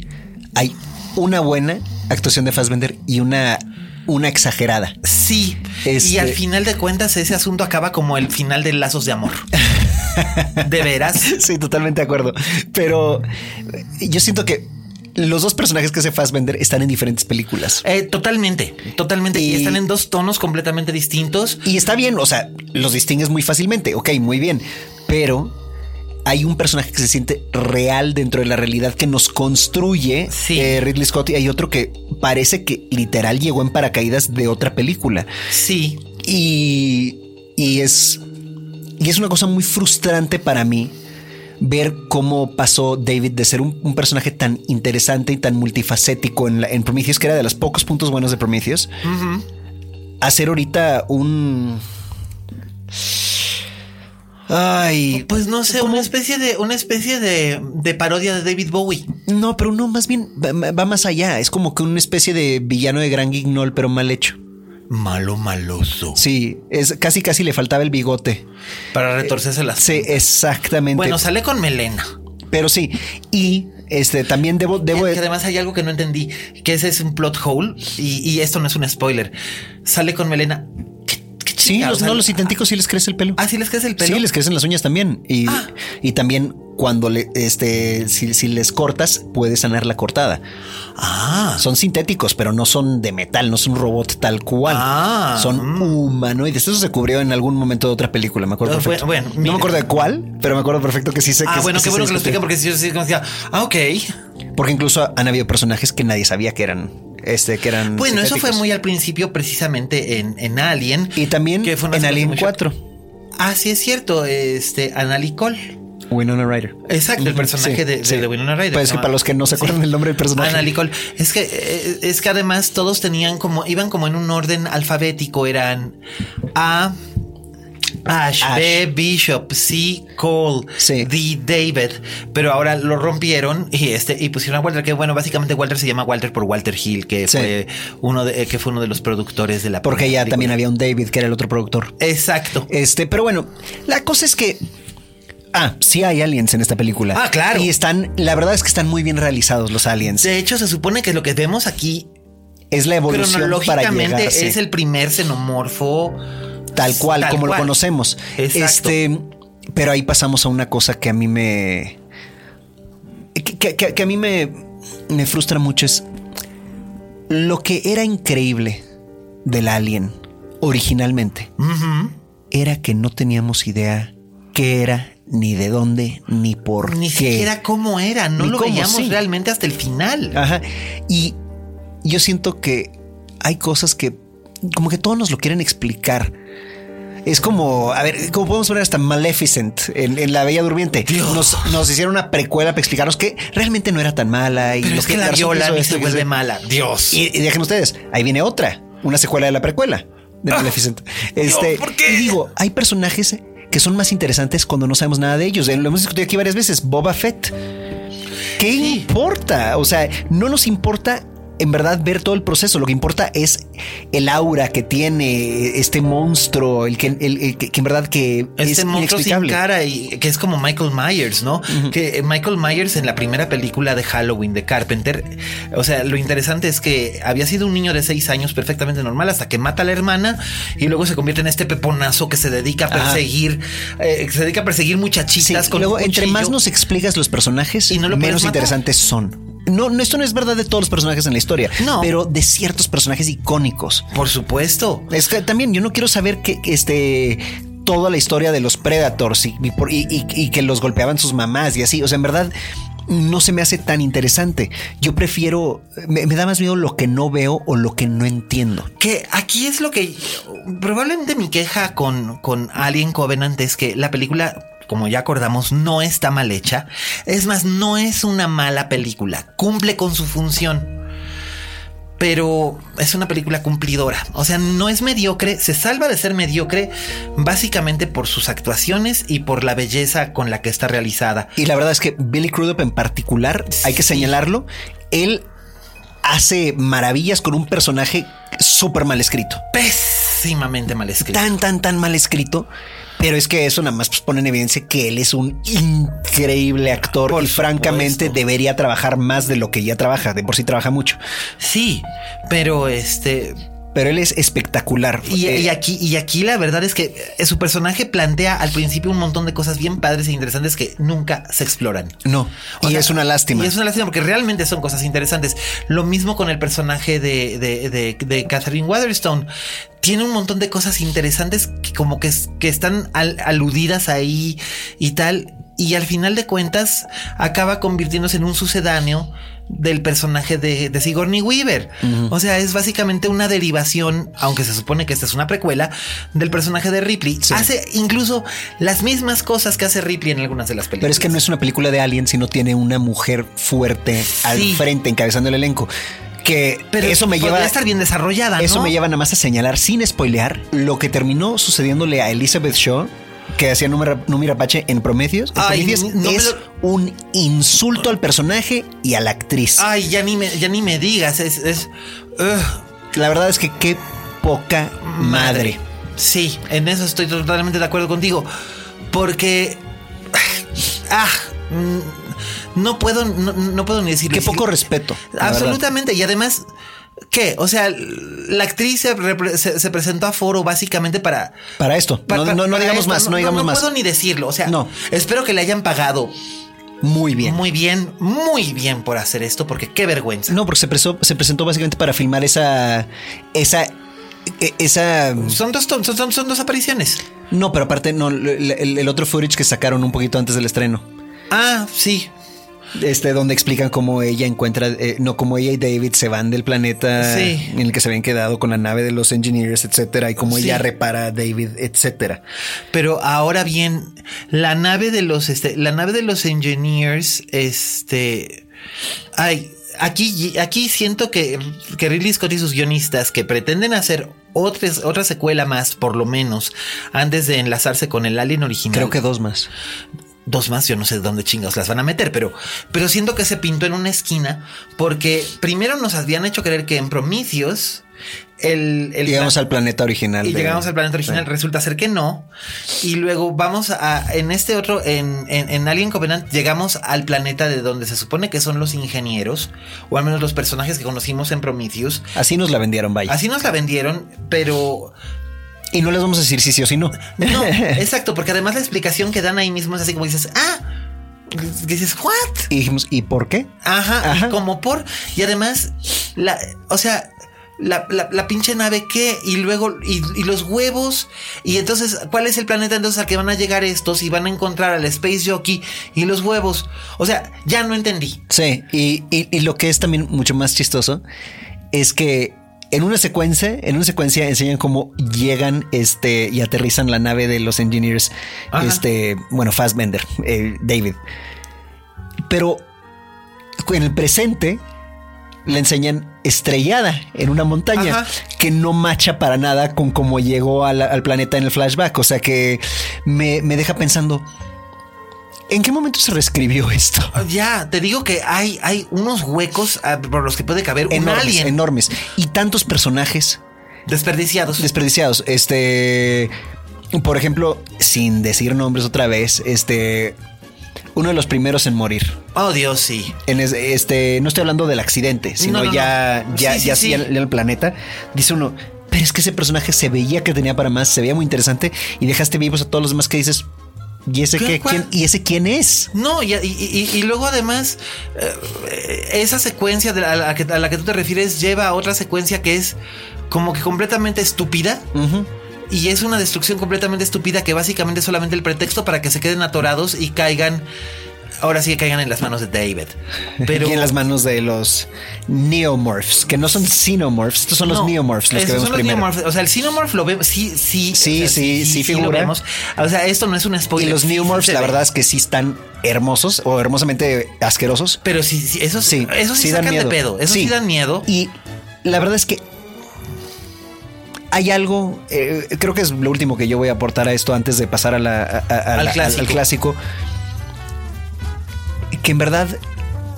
hay una buena actuación de Fassbender y una, una exagerada. sí. Este- Y al final de cuentas ese asunto acaba como el final de Lazos de Amor. *laughs* de veras. Sí, totalmente de acuerdo. Pero yo siento que los dos personajes que hace Fassbender están en diferentes películas. Eh, totalmente, totalmente. Y... Y- están en dos tonos completamente distintos. Y está bien, o sea, los distingues muy fácilmente. Ok, muy bien. Pero hay un personaje que se siente real dentro de la realidad que nos construye Sí. eh, Ridley Scott y hay otro que parece que literal llegó en paracaídas de otra película. Sí. Y, y es y es una cosa muy frustrante para mí ver cómo pasó David de ser un, un personaje tan interesante y tan multifacético en, la- en Prometheus, que era de los pocos puntos buenos de Prometheus, a ser ahorita un... Ay, Pues no sé, una especie de, una especie de, de parodia de David Bowie. no, pero no, más bien va, va más allá. Es como que una especie de villano de gran guignol, pero mal hecho. Malo, maloso. Sí, es casi casi le faltaba el bigote. Para retorcerse las. Sí, exactamente. Bueno, sale con melena. Pero sí, y este también debo, debo Que además hay algo que no entendí, que ese es un plot hole y, y esto no es un spoiler. Sale con melena. ¿Qué, qué Sí, no, los sintéticos sí les crece el pelo. Ah, sí les crece el pelo. Sí, les crecen las uñas también. Y, Ah. y también cuando le, este, si, si les cortas, puedes sanar la cortada. Ah, Son sintéticos, pero no son de metal, no son un robot tal cual. Ah. son humanoides. Eso se cubrió en algún momento de otra película, me acuerdo Ah, perfecto. bueno, no me acuerdo de cuál, pero me acuerdo perfecto que sí sé ah que bueno, sí qué bueno que lo discutió. explica porque si yo sí como decía, ah, ok. Porque incluso han habido personajes que nadie sabía que eran, este, que eran. Bueno, eso fue muy al principio, precisamente en, en Alien. Y también que fue en Alien muy 4. Ah, sí, es cierto. Este, Anna Cole. Winona Ryder. Exacto, el personaje sí, de, de- sí. de Winona Ryder. Pues que para los que no se acuerdan Sí. del nombre del personaje. Anna Nicole. Es que eh, es que además todos tenían como iban como en un orden alfabético. Eran A, Ash, Ash. B. Bishop, C. Cole, Sí. D. David, pero ahora lo rompieron y este y pusieron a Walter, que bueno, básicamente Walter se llama Walter por Walter Hill, que Sí. fue uno de, eh, que fue uno de los productores de la Porque ya película. también había un David, que era el otro productor. Exacto. Este, pero bueno, la cosa es que. Ah, sí hay aliens en esta película. Ah, claro. Y están, la verdad es que están muy bien realizados los aliens. De hecho, se supone que lo que vemos aquí Es la evolución para llegar. sí. es el primer xenomorfo tal cual, tal como cual. lo conocemos. Exacto. Este, pero ahí pasamos a una cosa que a mí me. que, que- que- que a mí me, me frustra mucho es lo que era increíble del alien originalmente era que no teníamos idea qué era, ni de dónde, ni por Ni qué. siquiera cómo era, no Ni lo cómo, veíamos sí. realmente hasta el final. Ajá. Y yo siento que hay cosas que como que todos nos lo quieren explicar. Es como, a ver, como podemos ver hasta Maleficent en, en La Bella Durmiente. Dios. Nos, nos hicieron una precuela para explicarnos que realmente no era tan mala. Y Pero lo es que la que viola esto, se que vuelve mala. Dios. Y, y dejen ustedes, ahí viene otra, una secuela de la precuela de Maleficent. Este, ¿por qué? Y digo, hay personajes que son más interesantes cuando no sabemos nada de ellos. Eh, Lo hemos discutido aquí varias veces. Boba Fett. ¿Qué importa? O sea, no nos importa en verdad ver todo el proceso. Lo que importa es el aura que tiene este monstruo, el que, el- el que, que en verdad que Este es monstruo sin cara y que es como Michael Myers, ¿no? Que eh, Michael Myers en la primera película de Halloween de Carpenter, o sea, lo interesante es que había sido un niño de seis años perfectamente normal hasta que mata a la hermana y luego se convierte en este peponazo que se dedica a perseguir, eh, que se dedica a perseguir Sí, muchachitas con luego, entre más nos explicas los personajes, Y no lo puedes menos matar. interesantes son. No, no, esto no es verdad de todos los personajes en la historia, No. pero de ciertos personajes icónicos. Por supuesto. Es que también yo no quiero saber que que, este toda la historia de los Predators y, y por- y- y- y que los golpeaban sus mamás y así. O sea, en verdad no se me hace tan interesante. Yo prefiero, me, me da más miedo lo que no veo o lo que no entiendo. Que aquí es lo que probablemente mi queja con, con Alien Covenant es que la película, como ya acordamos, no está mal hecha. Es más, no es una mala película. Cumple con su función. Pero es una película cumplidora. O sea, no es mediocre. Se salva de ser mediocre básicamente por sus actuaciones y por la belleza con la que está realizada. Y la verdad es que Billy Crudup en particular, hay que señalarlo, él hace maravillas con un personaje súper mal escrito. Pésimamente mal escrito. tan, tan, tan mal escrito. Pero es que eso nada más pues, pone en evidencia que él es un increíble actor Por y francamente debería trabajar más de lo que ya trabaja. De por sí trabaja mucho, Sí, pero este, pero él es espectacular. Y, Eh, y aquí, y aquí la verdad es que eh, su personaje plantea al principio un montón de cosas bien padres e interesantes que nunca se exploran. no, O y sea, es una lástima. Y es una lástima porque realmente son cosas interesantes. Lo mismo con el personaje de, de, de, de Catherine Waterstone. Tiene un montón de cosas interesantes que como que, que están al- aludidas ahí y tal. Y al final de cuentas acaba convirtiéndose en un sucedáneo del personaje de, de Sigourney Weaver. O sea, es básicamente una derivación, aunque se supone que esta es una precuela, del personaje de Ripley. Hace incluso las mismas cosas que hace Ripley en algunas de las películas. Pero es que no es una película de Alien, sino tiene una mujer fuerte al frente, encabezando el elenco. Que Pero eso me lleva. estar bien desarrollada, Eso ¿no? me lleva nada más a señalar, sin spoilear, lo que terminó sucediéndole a Elizabeth Shaw, que hacía Número Número Apache en Prometheus. en Ay, no es lo- un insulto al personaje y a la actriz. Ay, ya ni me, ya ni me digas. Es, es La verdad es que qué poca madre. Sí, en eso estoy totalmente de acuerdo contigo. Porque. Ah, mm, no puedo, no, no puedo ni decirlo. Qué poco respeto. Absolutamente. Y además, ¿qué? O sea, la actriz se, repre- se- se presentó a foro básicamente para. Para esto. no, no- no digamos esto. más, no, digamos no más. puedo ni decirlo. O sea, No. espero que le hayan pagado Muy bien. muy bien, muy bien por hacer esto, porque qué vergüenza. No, porque se, presó- se presentó básicamente para filmar esa. Esa. e- Esa. Son dos, son, son- son dos apariciones. No, pero aparte, no, el, el- el otro footage que sacaron un poquito antes del estreno. Ah, sí. Este, donde explican cómo ella encuentra, eh, no, cómo ella y David se van del planeta Sí. en el que se habían quedado con la nave de los engineers, etcétera, y cómo Sí. ella repara a David, etcétera. Pero ahora bien, la nave de los, este, la nave de los engineers, este, ay, aquí, aquí siento que, que Ridley Scott y sus guionistas que pretenden hacer otras, otra secuela más, por lo menos, antes de enlazarse con el Alien original. Creo que dos más. Dos más, yo no sé de dónde chingados las van a meter, pero, pero siento que se pintó en una esquina porque primero nos habían hecho creer que en Prometheus el, el llegamos al planeta original. Y llegamos al planeta original, resulta ser que no. Y luego vamos a, en este otro, en, en, en, Alien Covenant, llegamos al planeta de donde se supone que son los ingenieros, o al menos los personajes que conocimos en Prometheus. Así nos la vendieron, vaya. Así nos la vendieron, pero... Y no les vamos a decir si sí o si no. No, *laughs* exacto, porque además la explicación que dan ahí mismo es así como dices, ah, dices, ¿what? Y dijimos, ¿y por qué? Ajá, Ajá. Y como por. Y además, la, o sea, la, la, la, pinche nave qué y luego y, y, los huevos y entonces cuál es el planeta entonces al que van a llegar estos y van a encontrar al Space Jockey y los huevos o sea ya no entendí sí y, y, y lo que es también mucho más chistoso es que en una secuencia, en una secuencia enseñan cómo llegan este y aterrizan la nave de los engineers, Ajá. este, bueno, Fassbender, eh, David. Pero en el presente le enseñan estrellada en una montaña Ajá. que no macha para nada con cómo llegó al, al, planeta en el flashback. O sea que me, me deja pensando. ¿En qué momento se reescribió esto? Ya, te digo que hay, hay unos huecos uh, por los que puede caber enormes, un alien. Enormes. Y tantos personajes. Desperdiciados. Desperdiciados. Este. Por ejemplo, sin decir nombres otra vez, este uno de los primeros en morir. Oh, Dios, sí. En este, no estoy hablando del accidente, sino no, no, ya, no. ya, sí, ya, sí, el planeta. Dice uno, pero es que ese personaje se veía que tenía para más, se veía muy interesante y dejaste vivos a todos los demás que dices. ¿Y ese, qué, quién, ¿Y ese quién es? No, y, y, y luego además, eh, esa secuencia de la, a, la que, a la que tú te refieres lleva a otra secuencia que es como que completamente estúpida. Uh -huh y es una destrucción completamente estúpida que básicamente es solamente el pretexto para que se queden atorados y caigan. Ahora sí que caigan en las manos de David. Pero y en las manos de los neomorphs, que no son xenomorphs, estos son no, los neomorphs los que vemos son los primero. Neomorphs. O sea, el xenomorph lo vemos, sí, sí, sí, o sea, sí, sí, sí, figura. lo vemos. O sea, esto no es un spoiler. Y los neomorphs, la verdad es que sí están hermosos o hermosamente asquerosos. Pero sí, sí esos sí, esos sí, sí dan sacan miedo. de pedo. Esos sí. sí dan miedo. Y la verdad es que hay algo, eh, creo que es lo último que yo voy a aportar a esto antes de pasar a la, a, a, al, clásico. al, clásico. Que en verdad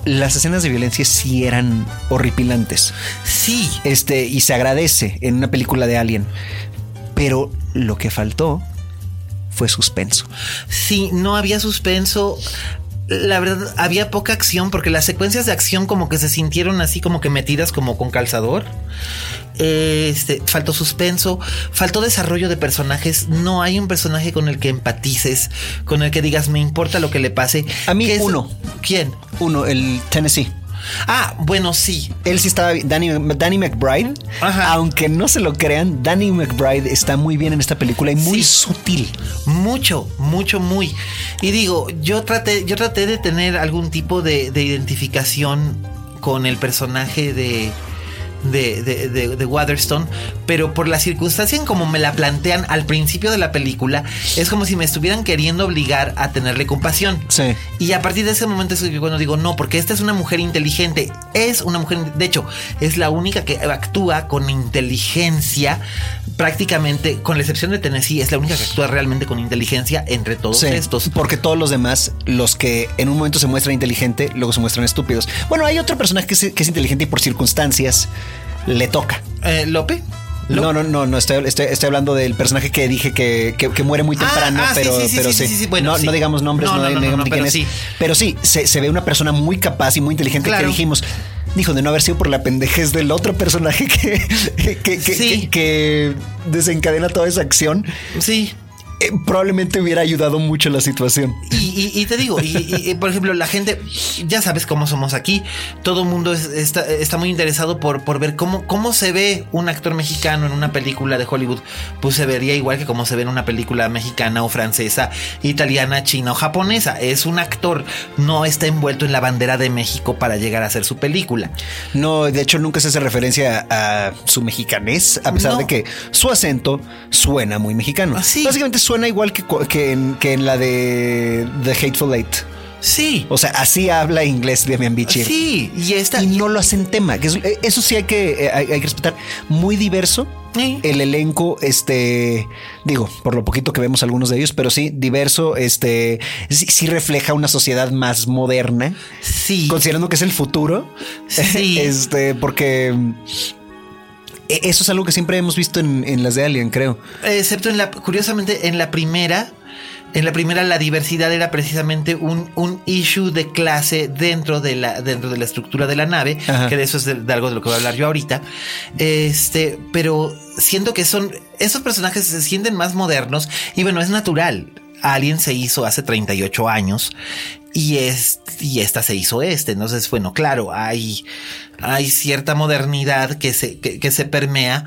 las escenas de violencia sí eran horripilantes. Sí. Este, y se agradece en una película de Alien. Pero lo que faltó fue suspenso. Sí, no había suspenso la verdad, había poca acción porque las secuencias de acción como que se sintieron así como que metidas como con calzador. Este, faltó suspenso, faltó desarrollo de personajes. No hay un personaje con el que empatices, con el que digas me importa lo que le pase. A mí uno. ¿Quién? Uno, el Tennessee. Ah, bueno, sí. Él sí estaba. Danny, Danny McBride. Ajá. Aunque no se lo crean, Danny McBride está muy bien en esta película y muy sí. sutil. Mucho, mucho, muy. Y digo, yo traté, yo traté de tener algún tipo de, de identificación con el personaje de. De, de, de, de, Waterstone, pero por la circunstancia en como me la plantean al principio de la película, es como si me estuvieran queriendo obligar a tenerle compasión. Sí. Y a partir de ese momento es cuando digo, no, porque esta es una mujer inteligente, es una mujer, de hecho, es la única que actúa con inteligencia, prácticamente, con la excepción de Tennessee, es la única que actúa realmente con inteligencia entre todos sí, estos. Porque todos los demás, los que en un momento se muestran inteligente, luego se muestran estúpidos. Bueno, hay otro personaje que es, que es inteligente y por circunstancias le toca. Eh, ¿Lope? No, no, no, no, estoy, estoy, estoy, hablando del personaje que dije que, que, que muere muy temprano, ah, ah, pero, sí, sí, pero sí, sí. sí bueno, no, no, digamos nombres, no, no, no digamos quién es. Pero sí, se, se, ve una persona muy capaz y muy inteligente claro. que dijimos. Dijo de no haber sido por la pendejez del otro personaje *laughs* que, que, que, que desencadena toda esa acción. Sí eh, probablemente hubiera ayudado mucho la situación. Y, y, y te digo, y, por ejemplo, la gente, ya sabes cómo somos aquí, todo el mundo es, está, está, muy interesado por, por ver cómo, cómo se ve un actor mexicano en una película de Hollywood. Pues se vería igual que como se ve en una película mexicana o francesa, italiana, china o japonesa. Es un actor, no está envuelto en la bandera de México para llegar a hacer su película. No, de hecho nunca se hace referencia a, su mexicanés, a pesar no. de que su acento suena muy mexicano. ¿Ah, sí? Básicamente suena igual que, que, en, que en la de The Hateful Eight. Sí. O sea, así habla inglés Demian Bichir. Sí, y esta. Y no lo hacen tema. Que eh, eso sí hay que, eh, hay, hay que respetar. Muy diverso. Sí. El elenco, este, digo, por lo poquito que vemos algunos de ellos, pero sí, diverso, este, sí, sí refleja una sociedad más moderna, Sí. considerando que es el futuro. Sí. *laughs* este, porque eso es algo que siempre hemos visto en, en las de Alien, creo. Excepto en la, curiosamente, en la primera, en la primera la diversidad era precisamente un, un issue de clase dentro de la, dentro de la estructura de la nave, Ajá. que de eso es de, de algo de lo que voy a hablar yo ahorita. Este, pero siento que son, esos personajes se sienten más modernos y bueno, es natural. Alien se hizo hace 38 años y, es, y esta se hizo este. Entonces, bueno, claro, hay, hay cierta modernidad que se, que, que se permea,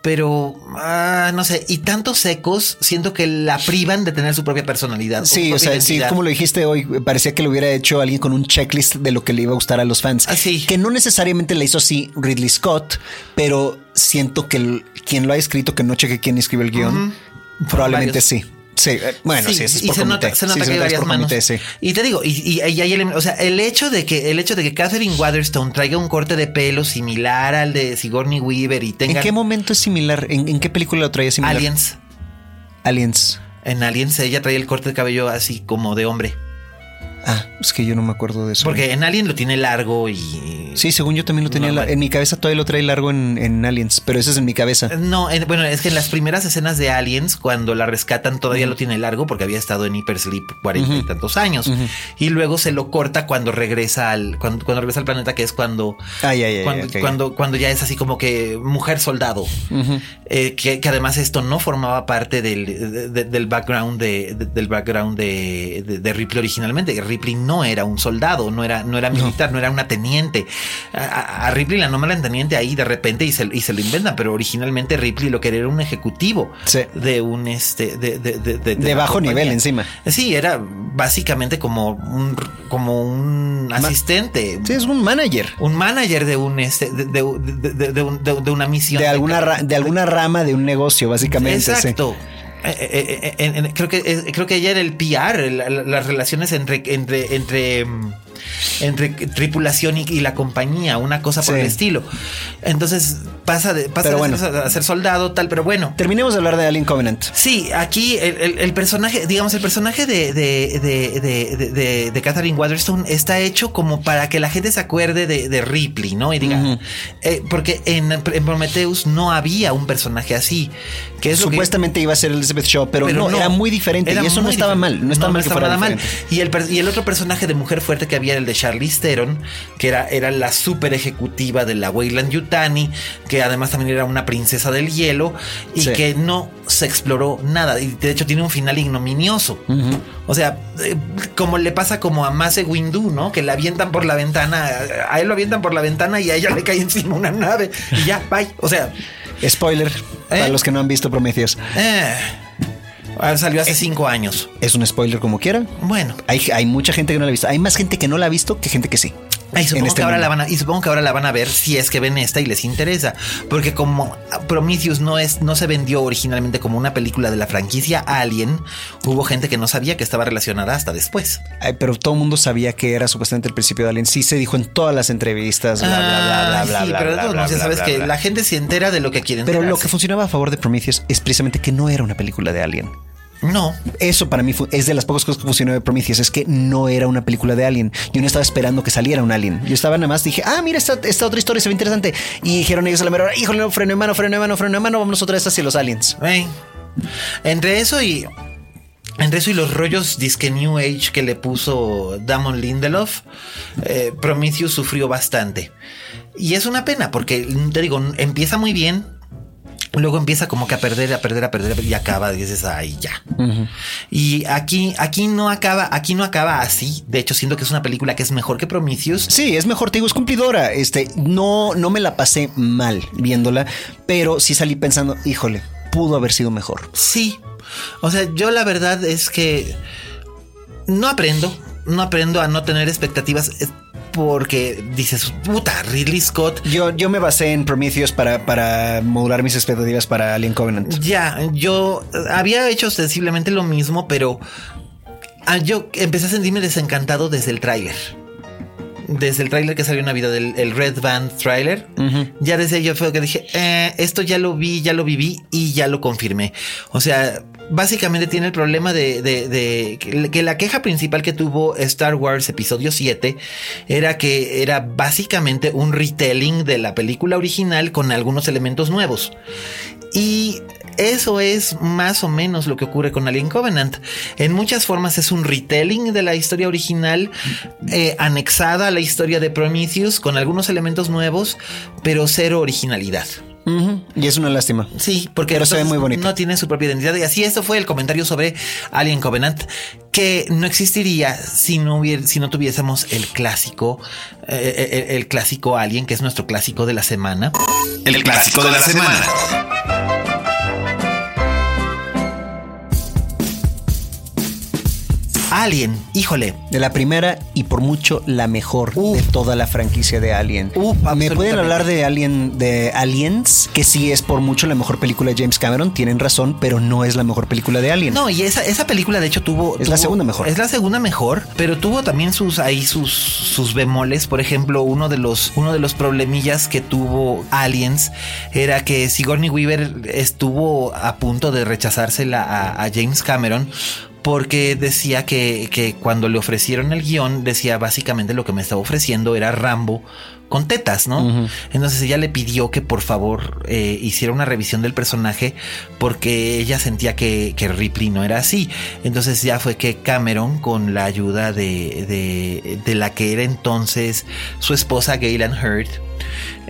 pero ah, no sé, y tantos secos siento que la privan de tener su propia personalidad. Sí, o sea, sí, como lo dijiste hoy, parecía que lo hubiera hecho alguien con un checklist de lo que le iba a gustar a los fans. Ah, sí. Que no necesariamente le hizo así Ridley Scott, pero siento que el- quien lo ha escrito, que no cheque quién escribe el guion, probablemente sí. Sí, eh, bueno, sí, eso es y por se comité. nota, se Sí, que hay varias manos. comité, sí. Y te digo, y, y- y hay o sea, el hecho de que el hecho de que Catherine Waterstone traiga un corte de pelo similar al de Sigourney Weaver y tenga ¿En qué momento es similar? ¿En, en qué película lo traía similar? aliens, Aliens. en Aliens ella trae el corte de cabello así como de hombre, Ah, es que yo no me acuerdo de eso. porque en Alien lo tiene largo y Sí, según yo también lo tenía. La- en mi cabeza todavía lo trae largo en, en Aliens, pero ese es en mi cabeza. No, en- bueno, es que en las primeras escenas de Aliens, cuando la rescatan, todavía lo tiene largo porque había estado en hipersleep cuarenta y tantos años. Y luego se lo corta cuando regresa al, cuando, cuando regresa al planeta, que es cuando, Ay, ay, ay, cuando, cuando, cuando ya es así como que mujer soldado. Eh, que, que además esto no formaba parte del, de- de- del background de, de- del background de Ripley originalmente. Ripley no era un soldado, no era, no era militar, no, era una teniente. A, Ripley la nombran teniente ahí de repente y se, y se lo inventan, pero originalmente Ripley lo que era era un ejecutivo Sí. de un este de, de, de, bajo compañía. nivel encima. Sí, era básicamente como un como un asistente. Sí, es un manager. Un manager de un este de, de, de- de- de un- de- de una misión. De alguna, ra- de alguna rama de un negocio, básicamente. sí. Eh, eh, eh, creo que creo que ella era el PR, la- las relaciones entre entre entre mm, entre tripulación y, y la compañía, una cosa por Sí. el estilo. Entonces pasa de pasa Pero de bueno. ser- a ser soldado tal, pero bueno. Terminemos de hablar de Alien Covenant. Sí, aquí el, el- el personaje, digamos, el personaje de, de, de, de, Catherine Waterstone está hecho como para que la gente se acuerde de, Ripley, ¿no? Y diga, eh, porque en, en Prometheus no había un personaje así, que es lo que- Supuestamente iba a ser Elizabeth Shaw, pero, no, era muy diferente. Era y eso no estaba mal. No estaba mal que fuera nada mal. Y el, y el otro personaje de mujer fuerte que había era el de Charlize Theron, que era, era la super ejecutiva de la Weyland Yutani, que además también era una princesa del hielo y Sí. que no se exploró nada. Y de hecho tiene un final ignominioso. O sea, eh, como le pasa como a Mase Windu, ¿no? Que la avientan por la ventana, a él lo avientan por la ventana y a ella le cae encima una nave y ya, bye. O sea, Spoiler para ¿Eh? los que no han visto Prometheus. eh, ah, salió hace cinco años. Es un spoiler como quiera. Bueno. Hay, hay mucha gente que no la ha visto. Hay más gente que no la ha visto que gente que sí. Y supongo, este que ahora la van a, y supongo que ahora la van a ver si es que ven esta y les interesa. Porque como Prometheus no es, no se vendió originalmente como una película de la franquicia Alien, hubo gente que no sabía que estaba relacionada hasta después. Ay, pero todo el mundo sabía que era supuestamente el principio de Alien. Sí se dijo en todas las entrevistas. Bla, bla, bla, bla, Ah, bla, sí, bla, pero de bla, todos bla, modos ya sabes que la gente se entera de lo que quieren Pero lo que funcionaba a favor de Prometheus es precisamente que no era una película de Alien. No. Eso para mí es de las pocas cosas que funcionó de Prometheus, es que no era una película de Alien. Yo no estaba esperando que saliera un Alien. Yo estaba nada más, dije, ah, mira, esta, otra historia se ve interesante. Y dijeron ellos a la mera hora, híjole, no, freno de mano, freno de mano, freno de mano, vámonos otra vez hacia los aliens. Entre eso y. Entre eso y los rollos disque New Age que le puso Damon Lindelof, eh, Prometheus sufrió bastante. Y es una pena porque, te digo, empieza muy bien, luego empieza como que a perder, a perder, a perder y acaba, dices, ay, ya. Y aquí, aquí no acaba, aquí no acaba así. De hecho, siento que es una película que es mejor que Prometheus. Sí, es mejor, te digo, es cumplidora. Este, no, no me la pasé mal viéndola, pero sí salí pensando, híjole, pudo haber sido mejor. Sí. O sea, yo la verdad es que no aprendo, no aprendo a no tener expectativas eh, porque dices, puta, Ridley Scott. Yo, yo me basé en Prometheus para, para modular mis expectativas para Alien Covenant. Ya, yo había hecho ostensiblemente lo mismo, pero Ah, yo empecé a sentirme desencantado desde el tráiler. Desde el tráiler que salió en Navidad, el, el Red Band trailer. Ya desde yo fue que dije, eh, esto ya lo vi, ya lo viví y ya lo confirmé. O sea, básicamente tiene el problema de, que la queja principal que tuvo Star Wars Episodio 7 era que era básicamente un retelling de la película original con algunos elementos nuevos. Y eso es más o menos lo que ocurre con Alien Covenant. En muchas formas es un retelling de la historia original, eh, anexada a la historia de Prometheus con algunos elementos nuevos, pero cero originalidad. Y es una lástima. Sí, porque Pero se ve entonces muy bonito. no tiene su propia identidad. Y así, esto fue el comentario sobre Alien Covenant, que no existiría si no, hubiera, si no tuviésemos el clásico, eh, el, el clásico Alien, que es nuestro clásico de la semana. El clásico de la semana. Alien, híjole. De la primera y por mucho la mejor Uf. de toda la franquicia de Alien. Uf, ¿Me pueden hablar de Alien, de Aliens? Que sí es por mucho la mejor película de James Cameron, tienen razón, pero no es la mejor película de Alien. No, y esa, esa película de hecho tuvo... Es la segunda mejor. Es la segunda mejor, pero tuvo también sus ahí sus, sus bemoles. Por ejemplo, uno de los uno de los problemillas que tuvo Aliens era que Sigourney Weaver estuvo a punto de rechazársela a, a James Cameron. Porque decía que, que cuando le ofrecieron el guion, decía básicamente lo que me estaba ofreciendo era Rambo con tetas, ¿no? Entonces ella le pidió que por favor eh, hiciera una revisión del personaje porque ella sentía que, que Ripley no era así. Entonces ya fue que Cameron, con la ayuda de, de, de la que era entonces su esposa Gaylan Hurd,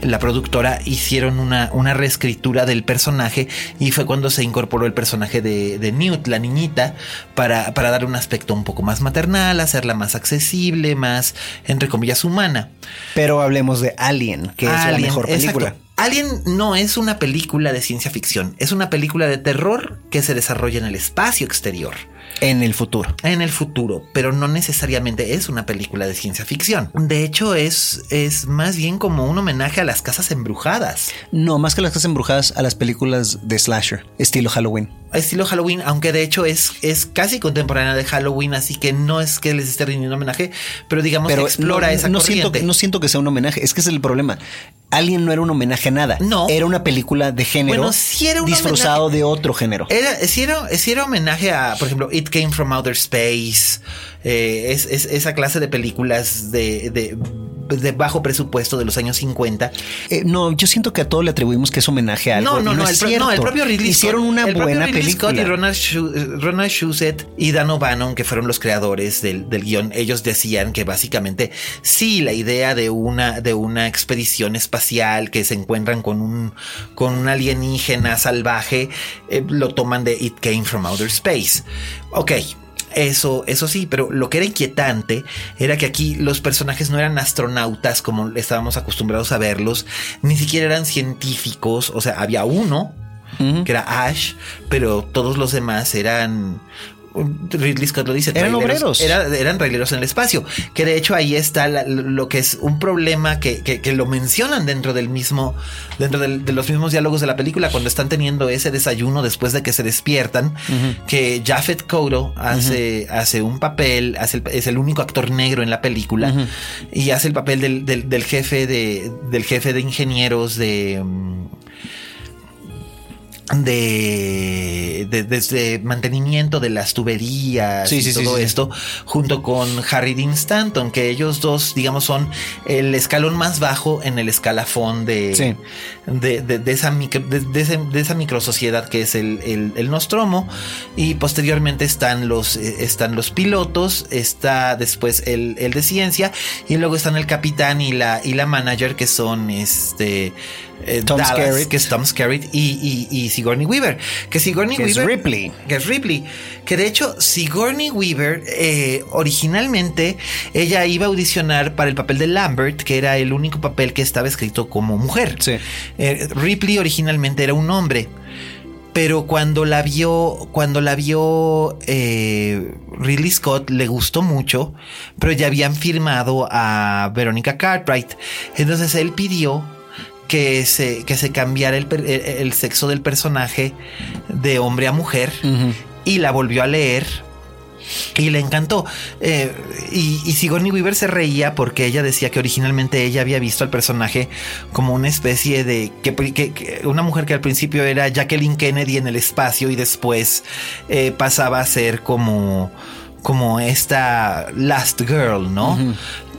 la productora hicieron una, una reescritura del personaje y fue cuando se incorporó el personaje de, de Newt, la niñita, para, para dar un aspecto un poco más maternal, hacerla más accesible, más, entre comillas, humana. Pero hablemos de Alien, que es la mejor película. exacto. Alien no es una película de ciencia ficción, es una película de terror que se desarrolla en el espacio exterior, En el futuro. en el futuro, pero no necesariamente es una película de ciencia ficción. De hecho, es, es más bien como un homenaje a las casas embrujadas. No, más que las casas embrujadas a las películas de slasher, estilo Halloween. Estilo Halloween, aunque de hecho es, es casi contemporánea de Halloween, así que no es que les esté rindiendo homenaje, pero digamos Pero que explora no, esa no corriente. siento, que- no siento que sea un homenaje, es que es el problema. Alien no era un homenaje a nada. No. Era una película de género Bueno, sí era un disfrazado homenaje. de otro género. Era, sí era, sí era homenaje a, por ejemplo, It Came from Outer Space. eh, es, es esa clase de películas de, de, de bajo presupuesto de los años 50. Eh, no, yo siento que a todo le atribuimos que es homenaje a algo. No, no, no, es el, cierto. no, el propio Ridley Hicieron una el buena Ridley película. Scott y Ronald, Ronald Shusett y Dan O'Bannon, que fueron los creadores del, del guion, ellos decían que básicamente sí, la idea de una, de una expedición espacial que se encuentran con un, con un alienígena salvaje, eh, lo toman de It Came from Outer Space. Ok. Eso, eso sí, pero lo que era inquietante era que aquí los personajes no eran astronautas como estábamos acostumbrados a verlos, ni siquiera eran científicos, o sea, había uno que era Ash, pero todos los demás eran Ridley Scott lo dice, Eran traileros- obreros. era- eran traileros en el espacio, que de hecho ahí está la- lo que es un problema que, que- que lo mencionan dentro del mismo, dentro del- de los mismos diálogos de la película, cuando están teniendo ese desayuno después de que se despiertan, que Jafet Kodo hace, hace un papel, hace el- es el único actor negro en la película, y hace el papel del, del- del jefe de, del jefe de ingenieros de... mm, de, de- desde mantenimiento de las tuberías Sí, y sí, todo sí, esto, junto con Harry Dean Stanton, que ellos dos, digamos, son el escalón más bajo en el escalafón de, de, de- de esa, micro, de, de de esa microsociedad que es el, el, el Nostromo. Y posteriormente están los, eh, están los pilotos, está después el, el de ciencia, y luego están el capitán y la, y la manager, que son este. Eh, Tom Dallas, Skerritt. que es Tom Skerritt y, y, y Sigourney Weaver. Que Sigourney Que es Weaver. Ripley. Que es Ripley. Que de hecho, Sigourney Weaver, eh, originalmente, ella iba a audicionar para el papel de Lambert, que era el único papel que estaba escrito como mujer. Sí. Eh, Ripley originalmente era un hombre. Pero cuando la vio, cuando la vio eh, Ridley Scott, le gustó mucho, pero ya habían firmado a Veronica Cartwright. Entonces él pidió que se, que se cambiara el, el- el sexo del personaje de hombre a mujer y la volvió a leer Y le encantó. Eh, y, y Sigourney Weaver se reía porque ella decía que originalmente ella había visto al personaje como una especie de. Que, que- que una mujer que al principio era Jacqueline Kennedy en el espacio y después eh, pasaba a ser como. Como esta Last Girl, ¿no?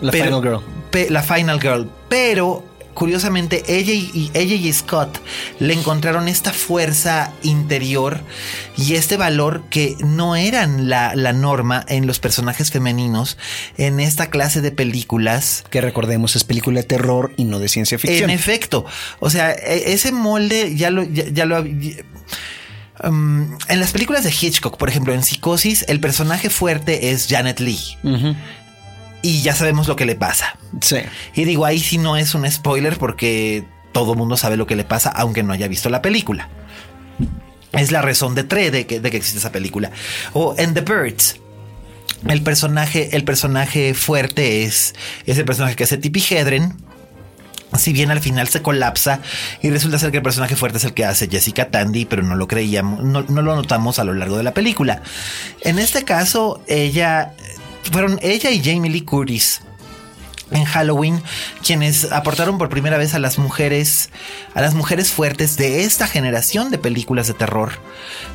La Final Girl. pe- la Final Girl. Pero curiosamente ella y, ella y Scott le encontraron esta fuerza interior y este valor que no eran la, la norma en los personajes femeninos en esta clase de películas. Que recordemos, es película de terror y no de ciencia ficción. En efecto, o sea, e- ese molde ya lo, ya, ya lo Um, en las películas de Hitchcock, por ejemplo, en Psicosis, el personaje fuerte es Janet Lee. Y ya sabemos lo que le pasa. Sí. Y digo, ahí sí no es un spoiler porque todo mundo sabe lo que le pasa, aunque no haya visto la película. Es la razón de tres de que, de que existe esa película. O en The Birds. El personaje, el personaje fuerte es, es el personaje que hace Tippi Hedren. Si bien al final se colapsa y resulta ser que el personaje fuerte es el que hace Jessica Tandy, pero no lo creíamos, no, no lo notamos a lo largo de la película. En este caso, ella fueron ella y Jamie Lee Curtis en Halloween, quienes aportaron por primera vez a las mujeres, a las mujeres fuertes de esta generación de películas de terror,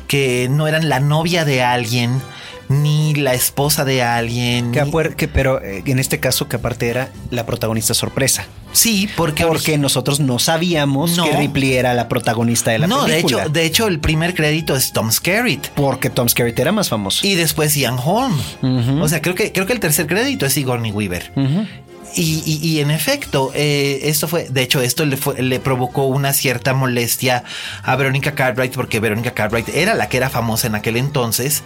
que no eran la novia de alguien, ni la esposa de alguien. Que ni- apuer- que- pero eh, en este caso, que aparte era la protagonista sorpresa. Sí, porque, Porque nosotros no sabíamos No. que Ripley era la protagonista de la no, de película. hecho, de hecho, el primer crédito es Tom Skerritt. porque Tom Skerritt era más famoso. Y después Ian Holm. O sea, creo que, creo que el tercer crédito es Sigourney Weaver. Y, y- y en efecto, eh, esto fue, de hecho, esto le, fue- le provocó una cierta molestia a Verónica Cartwright, porque Verónica Cartwright era la que era famosa en aquel entonces,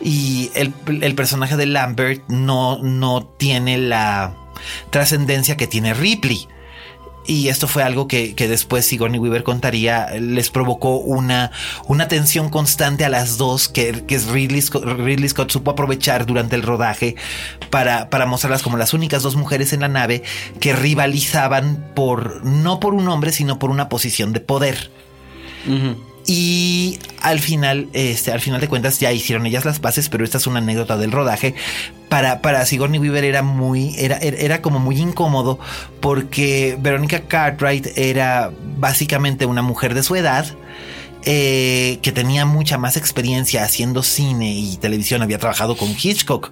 y el, el personaje de Lambert no, no tiene la trascendencia que tiene Ripley. Y esto fue algo que, que después Sigourney Weaver contaría, les provocó una, una tensión constante a las dos que, que Ridley, Scott, Ridley Scott supo aprovechar durante el rodaje para, para mostrarlas como las únicas dos mujeres en la nave que rivalizaban por, no por un hombre, sino por una posición de poder. Y al final, este, al final de cuentas ya hicieron ellas las paces, pero esta es una anécdota del rodaje. Para, para Sigourney Weaver era muy, era, era, como muy incómodo porque Verónica Cartwright era básicamente una mujer de su edad. eh, que tenía mucha más experiencia haciendo cine y televisión, había trabajado con Hitchcock,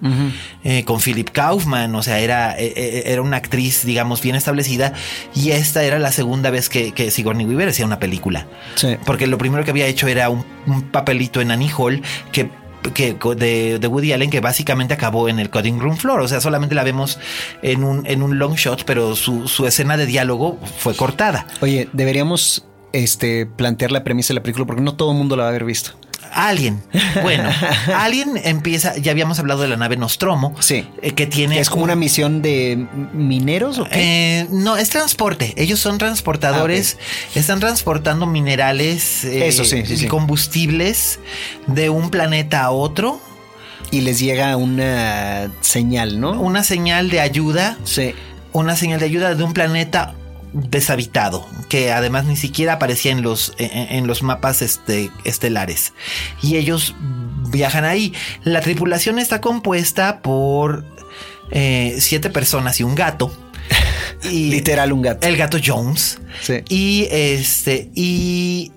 eh, con Philip Kaufman, o sea, era, eh, eh, era una actriz, digamos, bien establecida, y esta era la segunda vez que, que Sigourney Weaver hacía una película. Sí. Porque lo primero que había hecho era un, un papelito en Annie Hall que que de, de Woody Allen que básicamente acabó en el cutting room floor, o sea, solamente la vemos en un, en un long shot, pero su, su escena de diálogo fue cortada. Oye, deberíamos este, plantear la premisa de la película porque no todo el mundo la va a haber visto. Alien. Bueno, *laughs* Alien empieza, ya habíamos hablado de la nave Nostromo, Sí. eh, que tiene... ¿Es como una misión de mineros o qué? Eh, no, es transporte. Ellos son transportadores. Están transportando minerales eh, Eso sí, sí, y sí. combustibles de un planeta a otro. y les llega una señal, ¿no? Una señal de ayuda. Sí. Una señal de ayuda de un planeta deshabitado, que además ni siquiera aparecía en los, en, en los mapas este, estelares. Y ellos viajan ahí. La tripulación está compuesta por eh, siete personas y un gato. *laughs* Y Literal un gato. el gato Jones. Sí. Y este. Y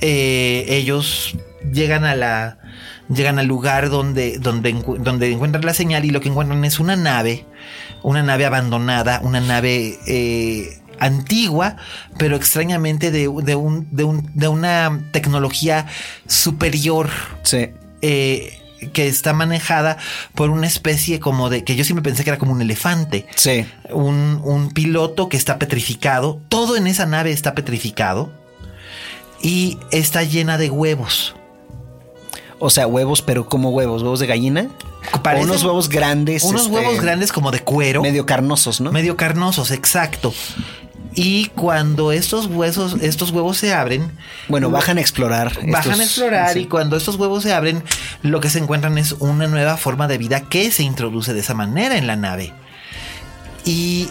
eh, ellos llegan a la. Llegan al lugar donde, donde, donde encuentran la señal y lo que encuentran es una nave. Una nave abandonada. Una nave. eh, antigua, pero extrañamente de, de un, de, un, de una tecnología superior Sí. eh, que está manejada por una especie como de que yo siempre pensé que era como un elefante Sí. un, un piloto que está petrificado. Todo en esa nave está petrificado. Y está llena de huevos. O sea, huevos, pero como huevos, huevos de gallina. Parecen unos huevos grandes. Unos este, huevos grandes como de cuero. Medio, Medio carnosos, ¿no? carnosos, exacto. Y cuando estos huesos, estos huevos se abren. bueno, bajan a explorar. Bajan estos- a explorar sí. y cuando estos huevos se abren, lo que se encuentran es una nueva forma de vida que se introduce de esa manera en la nave. Y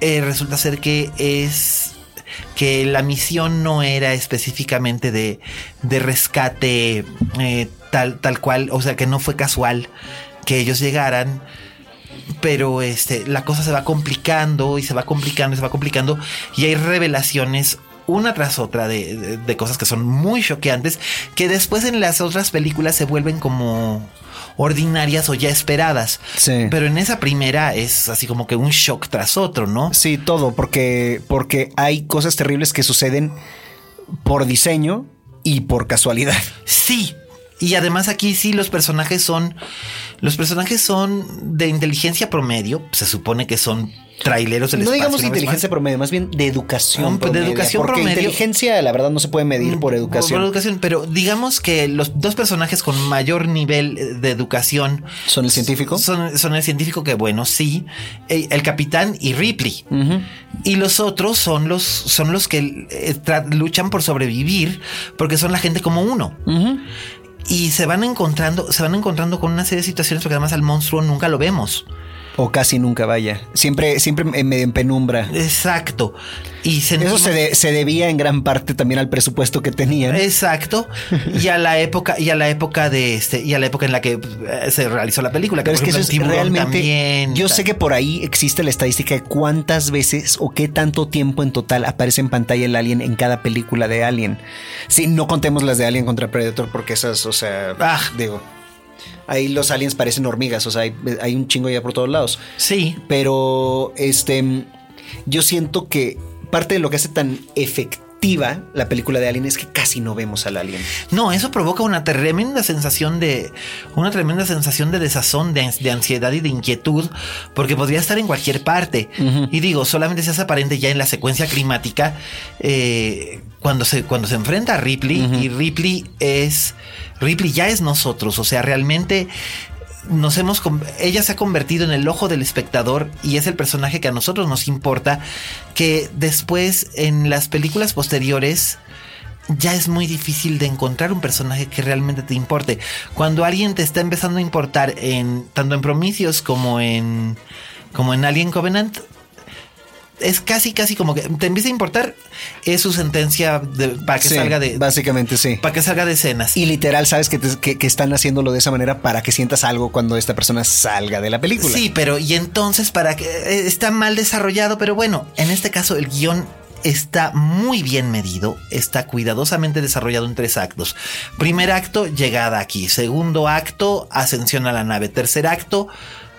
eh, resulta ser que es que la misión no era específicamente de, de rescate eh, tal, tal cual, o sea que no fue casual. que ellos llegaran pero este, la cosa se va complicando y se va complicando y se va complicando y hay revelaciones una tras otra de, de- de cosas que son muy choqueantes que después en las otras películas se vuelven como ordinarias o ya esperadas. Sí. Pero en esa primera es así como que un shock tras otro, ¿no? Sí, todo, porque, porque hay cosas terribles que suceden por diseño y por casualidad. Sí. Y además aquí sí los personajes son los personajes son de inteligencia promedio, se supone que son traileros del No espacio. digamos inteligencia promedio, más bien de educación. Pues, de promedio, educación porque promedio. inteligencia, la verdad, no se puede medir por educación. Por educación, pero digamos que los dos personajes con mayor nivel eh, de educación ¿Son el científico? son, son el científico que, bueno, sí, eh, el capitán y Ripley. Y los otros son los, son los que eh, luchan por sobrevivir porque son la gente como uno. Y se van encontrando, se van encontrando con una serie de situaciones porque además al monstruo nunca lo vemos. O casi nunca vaya. Siempre, siempre en medio en penumbra. Exacto. Y Eso sentimos- se, de- se debía en gran parte también al presupuesto que tenían. Exacto. Y a la época, y a la época de este, y a la época en la que eh, se realizó la película. Pero es que eso es realmente. también, yo tal. sé que por ahí existe la estadística de cuántas veces o qué tanto tiempo en total aparece en pantalla el alien en cada película de Alien. Sí, no contemos las de Alien contra Predator porque esas, o sea, Ah. digo. Ahí los aliens parecen hormigas, o sea, hay, hay un chingo ya por todos lados. Sí. Pero este yo siento que parte de lo que hace tan efectiva la película de Alien es que casi no vemos al alien. No, eso provoca una tremenda sensación de. Una tremenda sensación de desazón, de ansiedad y de inquietud, porque podría estar en cualquier parte. Y digo, solamente se hace aparente ya en la secuencia climática eh, cuando, se, cuando se enfrenta a Ripley, y Ripley es. Ripley ya es nosotros. O sea, realmente nos hemos ella se ha convertido en el ojo del espectador y es el personaje que a nosotros nos importa que después en las películas posteriores ya es muy difícil de encontrar un personaje que realmente te importe. Cuando alguien te está empezando a importar en tanto en Prometheus como en como en Alien Covenant es casi casi como que te empieza a importar es su sentencia de- para que Sí, salga de básicamente sí. para que salga de escenas. Y literal, sabes que, te- que- que están haciéndolo de esa manera para que sientas algo cuando esta persona salga de la película. Sí, pero y entonces para que eh, está mal desarrollado, pero bueno, en este caso el guion está muy bien medido, está cuidadosamente desarrollado en tres actos. Primer acto, llegada aquí. Segundo acto, ascensión a la nave. Tercer acto,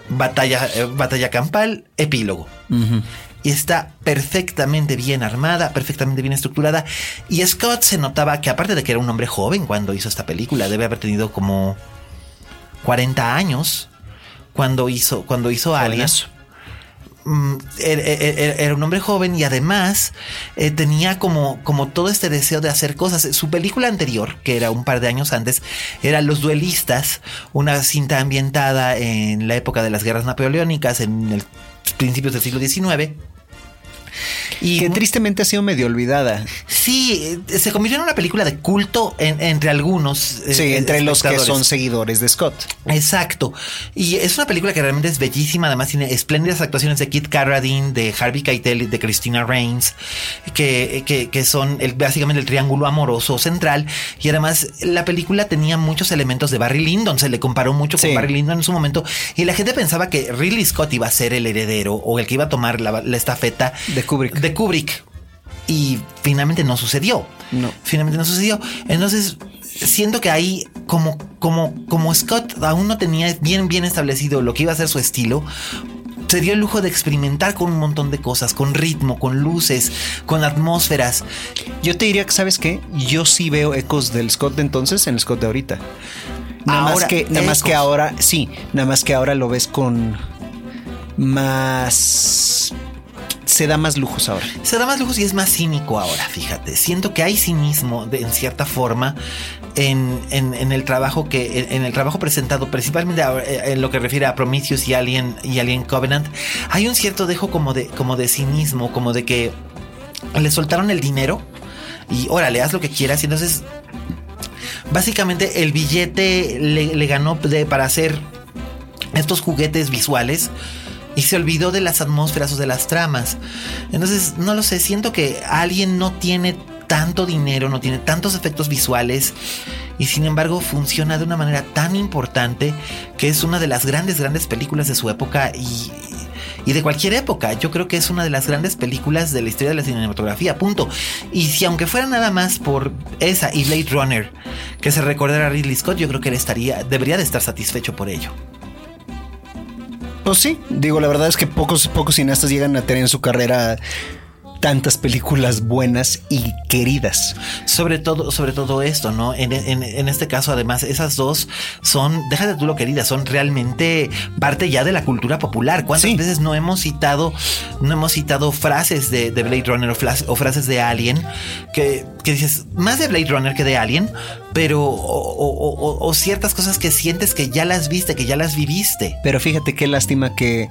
batalla, eh, batalla campal, epílogo. Y está perfectamente bien armada, perfectamente bien estructurada. Y Scott se notaba que aparte de que era un hombre joven cuando hizo esta película, debe haber tenido como 40 años cuando hizo, cuando hizo Alien. Jovenazo. Mm, era, era- era un hombre joven y además eh, tenía como, como todo este deseo de hacer cosas. Su película anterior, que era un par de años antes, era Los Duelistas, una cinta ambientada en la época de las guerras napoleónicas, en el principios del siglo XIX. Y Que tristemente ha sido medio olvidada. Sí, eh, se convirtió en una película de culto en- entre algunos. eh, Sí, entre los que son seguidores de Scott. Exacto. Y es una película que realmente es bellísima. Además, tiene espléndidas actuaciones de Kit Carradine, de Harvey Keitel y de Christina Reigns, que, que, que son el- básicamente el triángulo amoroso central. Y además, la película tenía muchos elementos de Barry Lyndon. Se le comparó mucho Sí. con Barry Lyndon en su momento. Y la gente pensaba que Ridley Scott iba a ser el heredero o el que iba a tomar la, la estafeta De Kubrick. De Kubrick. Y finalmente no sucedió. No. Finalmente no sucedió. Entonces, siento que ahí, como, como, como Scott aún no tenía bien, bien establecido lo que iba a ser su estilo, se dio el lujo de experimentar con un montón de cosas, con ritmo, con luces, con atmósferas. Yo te diría que, ¿sabes qué? Yo sí veo ecos del Scott de entonces en el Scott de ahorita. Nada más que, nada más que ahora, sí, nada más que ahora lo ves con más. Se da más lujos ahora. Se da más lujos y es más cínico ahora, fíjate. Siento que hay cinismo de- en cierta forma en, en- el trabajo que en, el trabajo presentado, principalmente eh, en lo que refiere a Prometheus y Alien y Alien Covenant. Hay un cierto dejo como de como de cinismo, como de que le soltaron el dinero y órale, haz lo que quieras. Y entonces, básicamente, el billete le, le ganó de- para hacer estos juguetes visuales y se olvidó de las atmósferas o de las tramas. Entonces, no lo sé, siento que alguien no tiene tanto dinero, no tiene tantos efectos visuales y sin embargo funciona de una manera tan importante que es una de las grandes, grandes películas de su época y, y de cualquier época. Yo creo que es una de las grandes películas de la historia de la cinematografía, punto. Y si aunque fuera nada más por esa y Blade Runner, que se recordara Ridley Scott, yo creo que él estaría, debería de estar satisfecho por ello. Pues sí, digo, la verdad es que pocos, pocos cineastas llegan a tener en su carrera tantas películas buenas y queridas. Sobre todo, sobre todo esto, ¿no? En, este caso, además, esas dos son, déjate tú lo querida, son realmente parte ya de la cultura popular. ¿Cuántas veces no hemos citado, no hemos citado frases de, Blade Runner o, frases de Alien que, que, dices, más de Blade Runner que de Alien, pero o ciertas cosas que sientes que ya las viste, que ya las viviste. Pero fíjate qué lástima que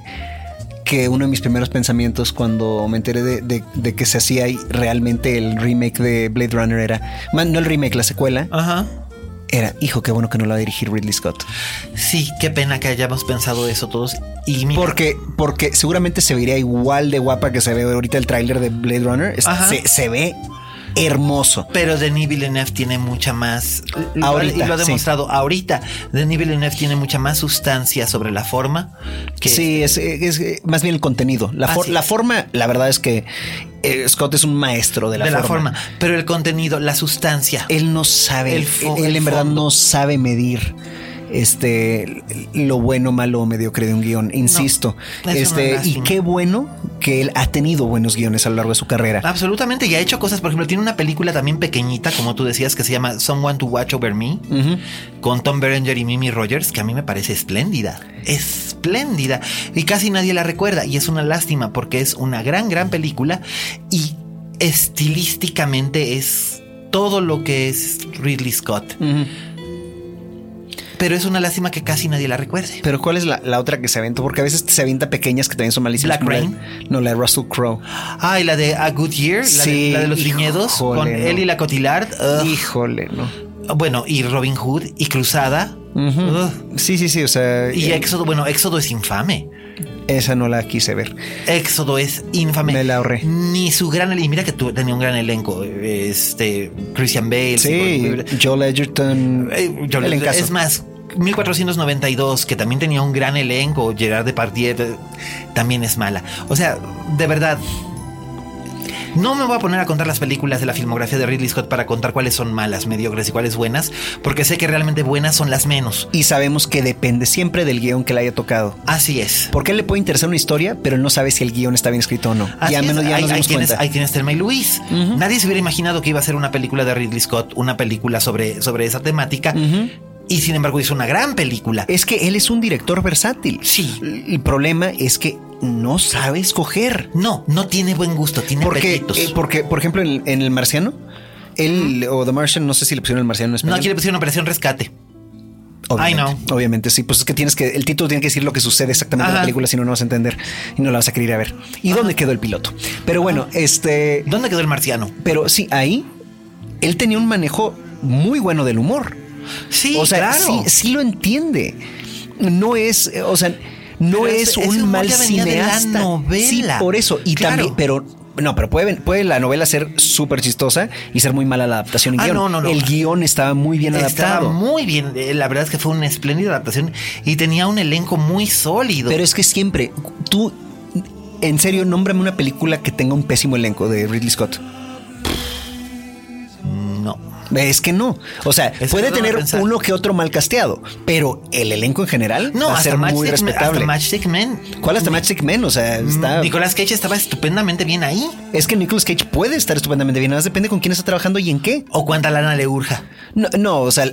que uno de mis primeros pensamientos cuando me enteré de, que se hacía realmente el remake de Blade Runner era, no el remake, la secuela. Ajá. Era, hijo, qué bueno que no lo va a dirigir Ridley Scott. Sí, qué pena que hayamos pensado eso todos. Y porque, porque seguramente se vería igual de guapa que se ve ahorita el tráiler de Blade Runner. Se, se ve hermoso. Pero Denis Villeneuve tiene mucha más. Ahorita, y lo ha demostrado. Ahorita, Denis Villeneuve tiene mucha más sustancia sobre la forma. Que sí, es, más bien el contenido. La, la forma, la verdad es que eh, Scott es un maestro de la, forma. la forma. Pero el contenido, la sustancia. Él no sabe. él, en verdad no sabe medir este lo bueno, malo o mediocre de un guion. Insisto. este, y qué bueno que él ha tenido buenos guiones a lo largo de su carrera. Absolutamente. Y ha hecho cosas. Por ejemplo, tiene una película también pequeñita, como tú decías, que se llama Someone to Watch Over Me, con Tom Berenger y Mimi Rogers, que a mí me parece espléndida. Espléndida. Y casi nadie la recuerda. Y es una lástima porque es una gran, gran película. Y estilísticamente es todo lo que es Ridley Scott pero es una lástima que casi nadie la recuerde. Pero ¿cuál es la, otra que se aventó? Porque a veces se avienta pequeñas que también son malísimas. Black Rain. No, la de Russell Crowe. Ah, y la de A Good Year, la, de, los viñedos, con él y la Cotillard. Híjole, no. Bueno, y Robin Hood y Cruzada. Sí, sí, sí, o sea... Y Éxodo, bueno, Éxodo es infame. Esa no la quise ver. Éxodo es infame. Me la ahorré. Ni su gran y mira que tú tenía un gran elenco. Este Christian Bale, sí, Joel Edgerton. Eh, es más, 1492, que también tenía un gran elenco, Gerard Depardieu, también es mala. O sea, de verdad, no me voy a poner a contar las películas de la filmografía de Ridley Scott para contar cuáles son malas, mediocres y cuáles buenas, porque sé que realmente buenas son las menos. Y sabemos que depende siempre del guion que le haya tocado. Así es. Porque él le puede interesar una historia, pero él no sabe si el guion está bien escrito o no. y al menos ya nos dimos cuenta. Ahí tienes Telma y Luis. Nadie se hubiera imaginado que iba a ser una película de Ridley Scott, una película sobre, sobre esa temática. Y sin embargo hizo una gran película. Es que él es un director versátil. Sí. El problema es que no sabe escoger. No, no tiene buen gusto, tiene porque, eh, porque, por ejemplo, en, El Marciano, él o The Martian, no sé si le pusieron El Marciano en español. No, aquí le pusieron Operación Rescate. Ay, no. Obviamente, sí. Pues es que tienes que. El título tiene que decir lo que sucede exactamente en la película, si no, no vas a entender y no la vas a querer ir a ver. ¿Y dónde quedó el piloto? Pero bueno, este. ¿Dónde quedó el marciano? Pero sí, ahí él tenía un manejo muy bueno del humor. Sí, o sea, sí, sí lo entiende. No es, o sea, no es, un mal cineasta. novela. Sí, por eso. Y también, pero no, pero puede, puede la novela ser súper chistosa y ser muy mala la adaptación ah, No, no, no. El guion estaba muy bien adaptado. Estaba muy bien. Eh, la verdad es que fue una espléndida adaptación y tenía un elenco muy sólido. Pero es que siempre, tú, en serio, nómbrame una película que tenga un pésimo elenco de Ridley Scott. Es que no. O sea, puede tener uno que otro mal casteado, pero el elenco en general no, va a ser muy respetable. Matchstick Men. ¿Cuál hasta Matchstick Men? O sea, mm, está. Nicolas Cage estaba estupendamente bien ahí. Es que Nicolas Cage puede estar estupendamente bien, nada más depende con quién está trabajando y en qué. O cuánta lana le urja. No, no o sea,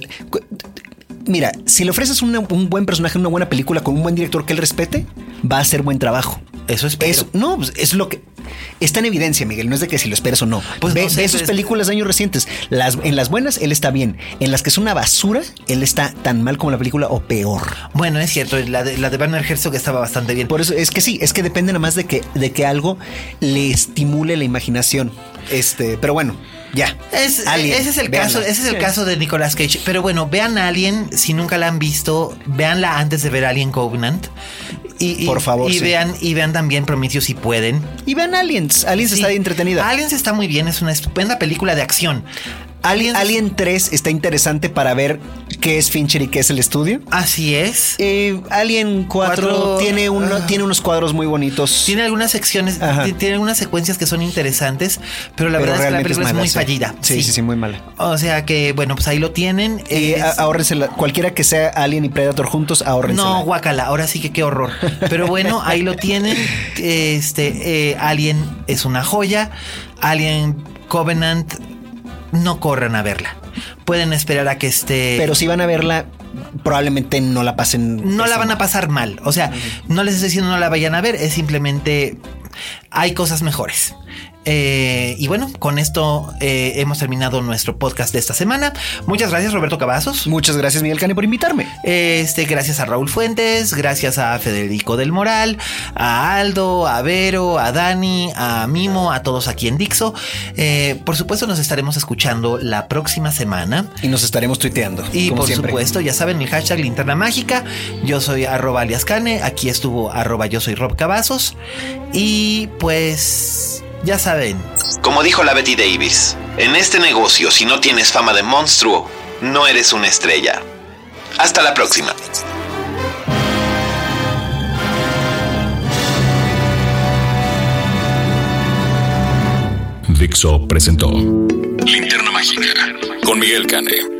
mira, si le ofreces un buen personaje una buena película con un buen director que él respete, va a hacer buen trabajo. Eso es eso, No, pues, es lo que está en evidencia, Miguel. No es de que si lo esperes o no. Pues ve, sus películas de años recientes. Las, en las buenas, él está bien. En las que es una basura, él está tan mal como la película o peor. Bueno, es cierto. La de, la de Werner Herzog estaba bastante bien. Por eso es que sí, es que depende nada más de que, de que algo le estimule la imaginación. Este, pero bueno, ya. ese es el caso, ese es el caso de Nicolas Cage. Pero bueno, vean a Alien, si nunca la han visto, véanla antes de ver Alien Covenant Y, y- Por favor, Y sí. vean, y vean también Prometheus si pueden. Y vean Aliens. Aliens Sí. está entretenida. Aliens está muy bien, es una estupenda película de acción. Alien, Aliens- Alien 3 está interesante para ver qué es Fincher y qué es el estudio. Así es. Eh, Alien 4 Cuatro, tiene, uno- ah. tiene unos cuadros muy bonitos. Tiene algunas secciones, Ajá. tiene algunas secuencias que son interesantes, pero la verdad es que la película es, mala, muy sí. fallida. Sí, sí, sí, muy mala. O sea que, bueno, pues ahí lo tienen. Y Es- cualquiera que sea Alien y Predator juntos, ahórrense. no, guacala, ahora sí que qué horror. Pero bueno, *laughs* ahí lo tienen. Este, eh, Alien es una joya. Alien Covenant, no corran a verla. Pueden esperar a que esté. Pero si van a verla, probablemente no la pasen. no la van a pasar mal. O sea, no les estoy diciendo no la vayan a ver, es simplemente hay cosas mejores. Eh, y bueno, con esto eh, hemos terminado nuestro podcast de esta semana. Muchas gracias, Roberto Cavazos. Muchas gracias, Miguel Cane, por invitarme. Este, gracias a Raúl Fuentes, gracias a Federico del Moral, a Aldo, a Vero, a Dani, a Mimo, a todos aquí en Dixo. Eh, por supuesto, nos estaremos escuchando la próxima semana. Y nos estaremos tuiteando. Y como por siempre. supuesto, ya saben, el hashtag linterna mágica. Yo soy arroba alias Cane. Aquí estuvo arroba yo soy Rob Cavazos. Y pues, ya saben. Como dijo la Betty Davis, en este negocio si no tienes fama de monstruo, no eres una estrella. Hasta la próxima. Dixo presentó Linterna Mágica con Miguel Cane.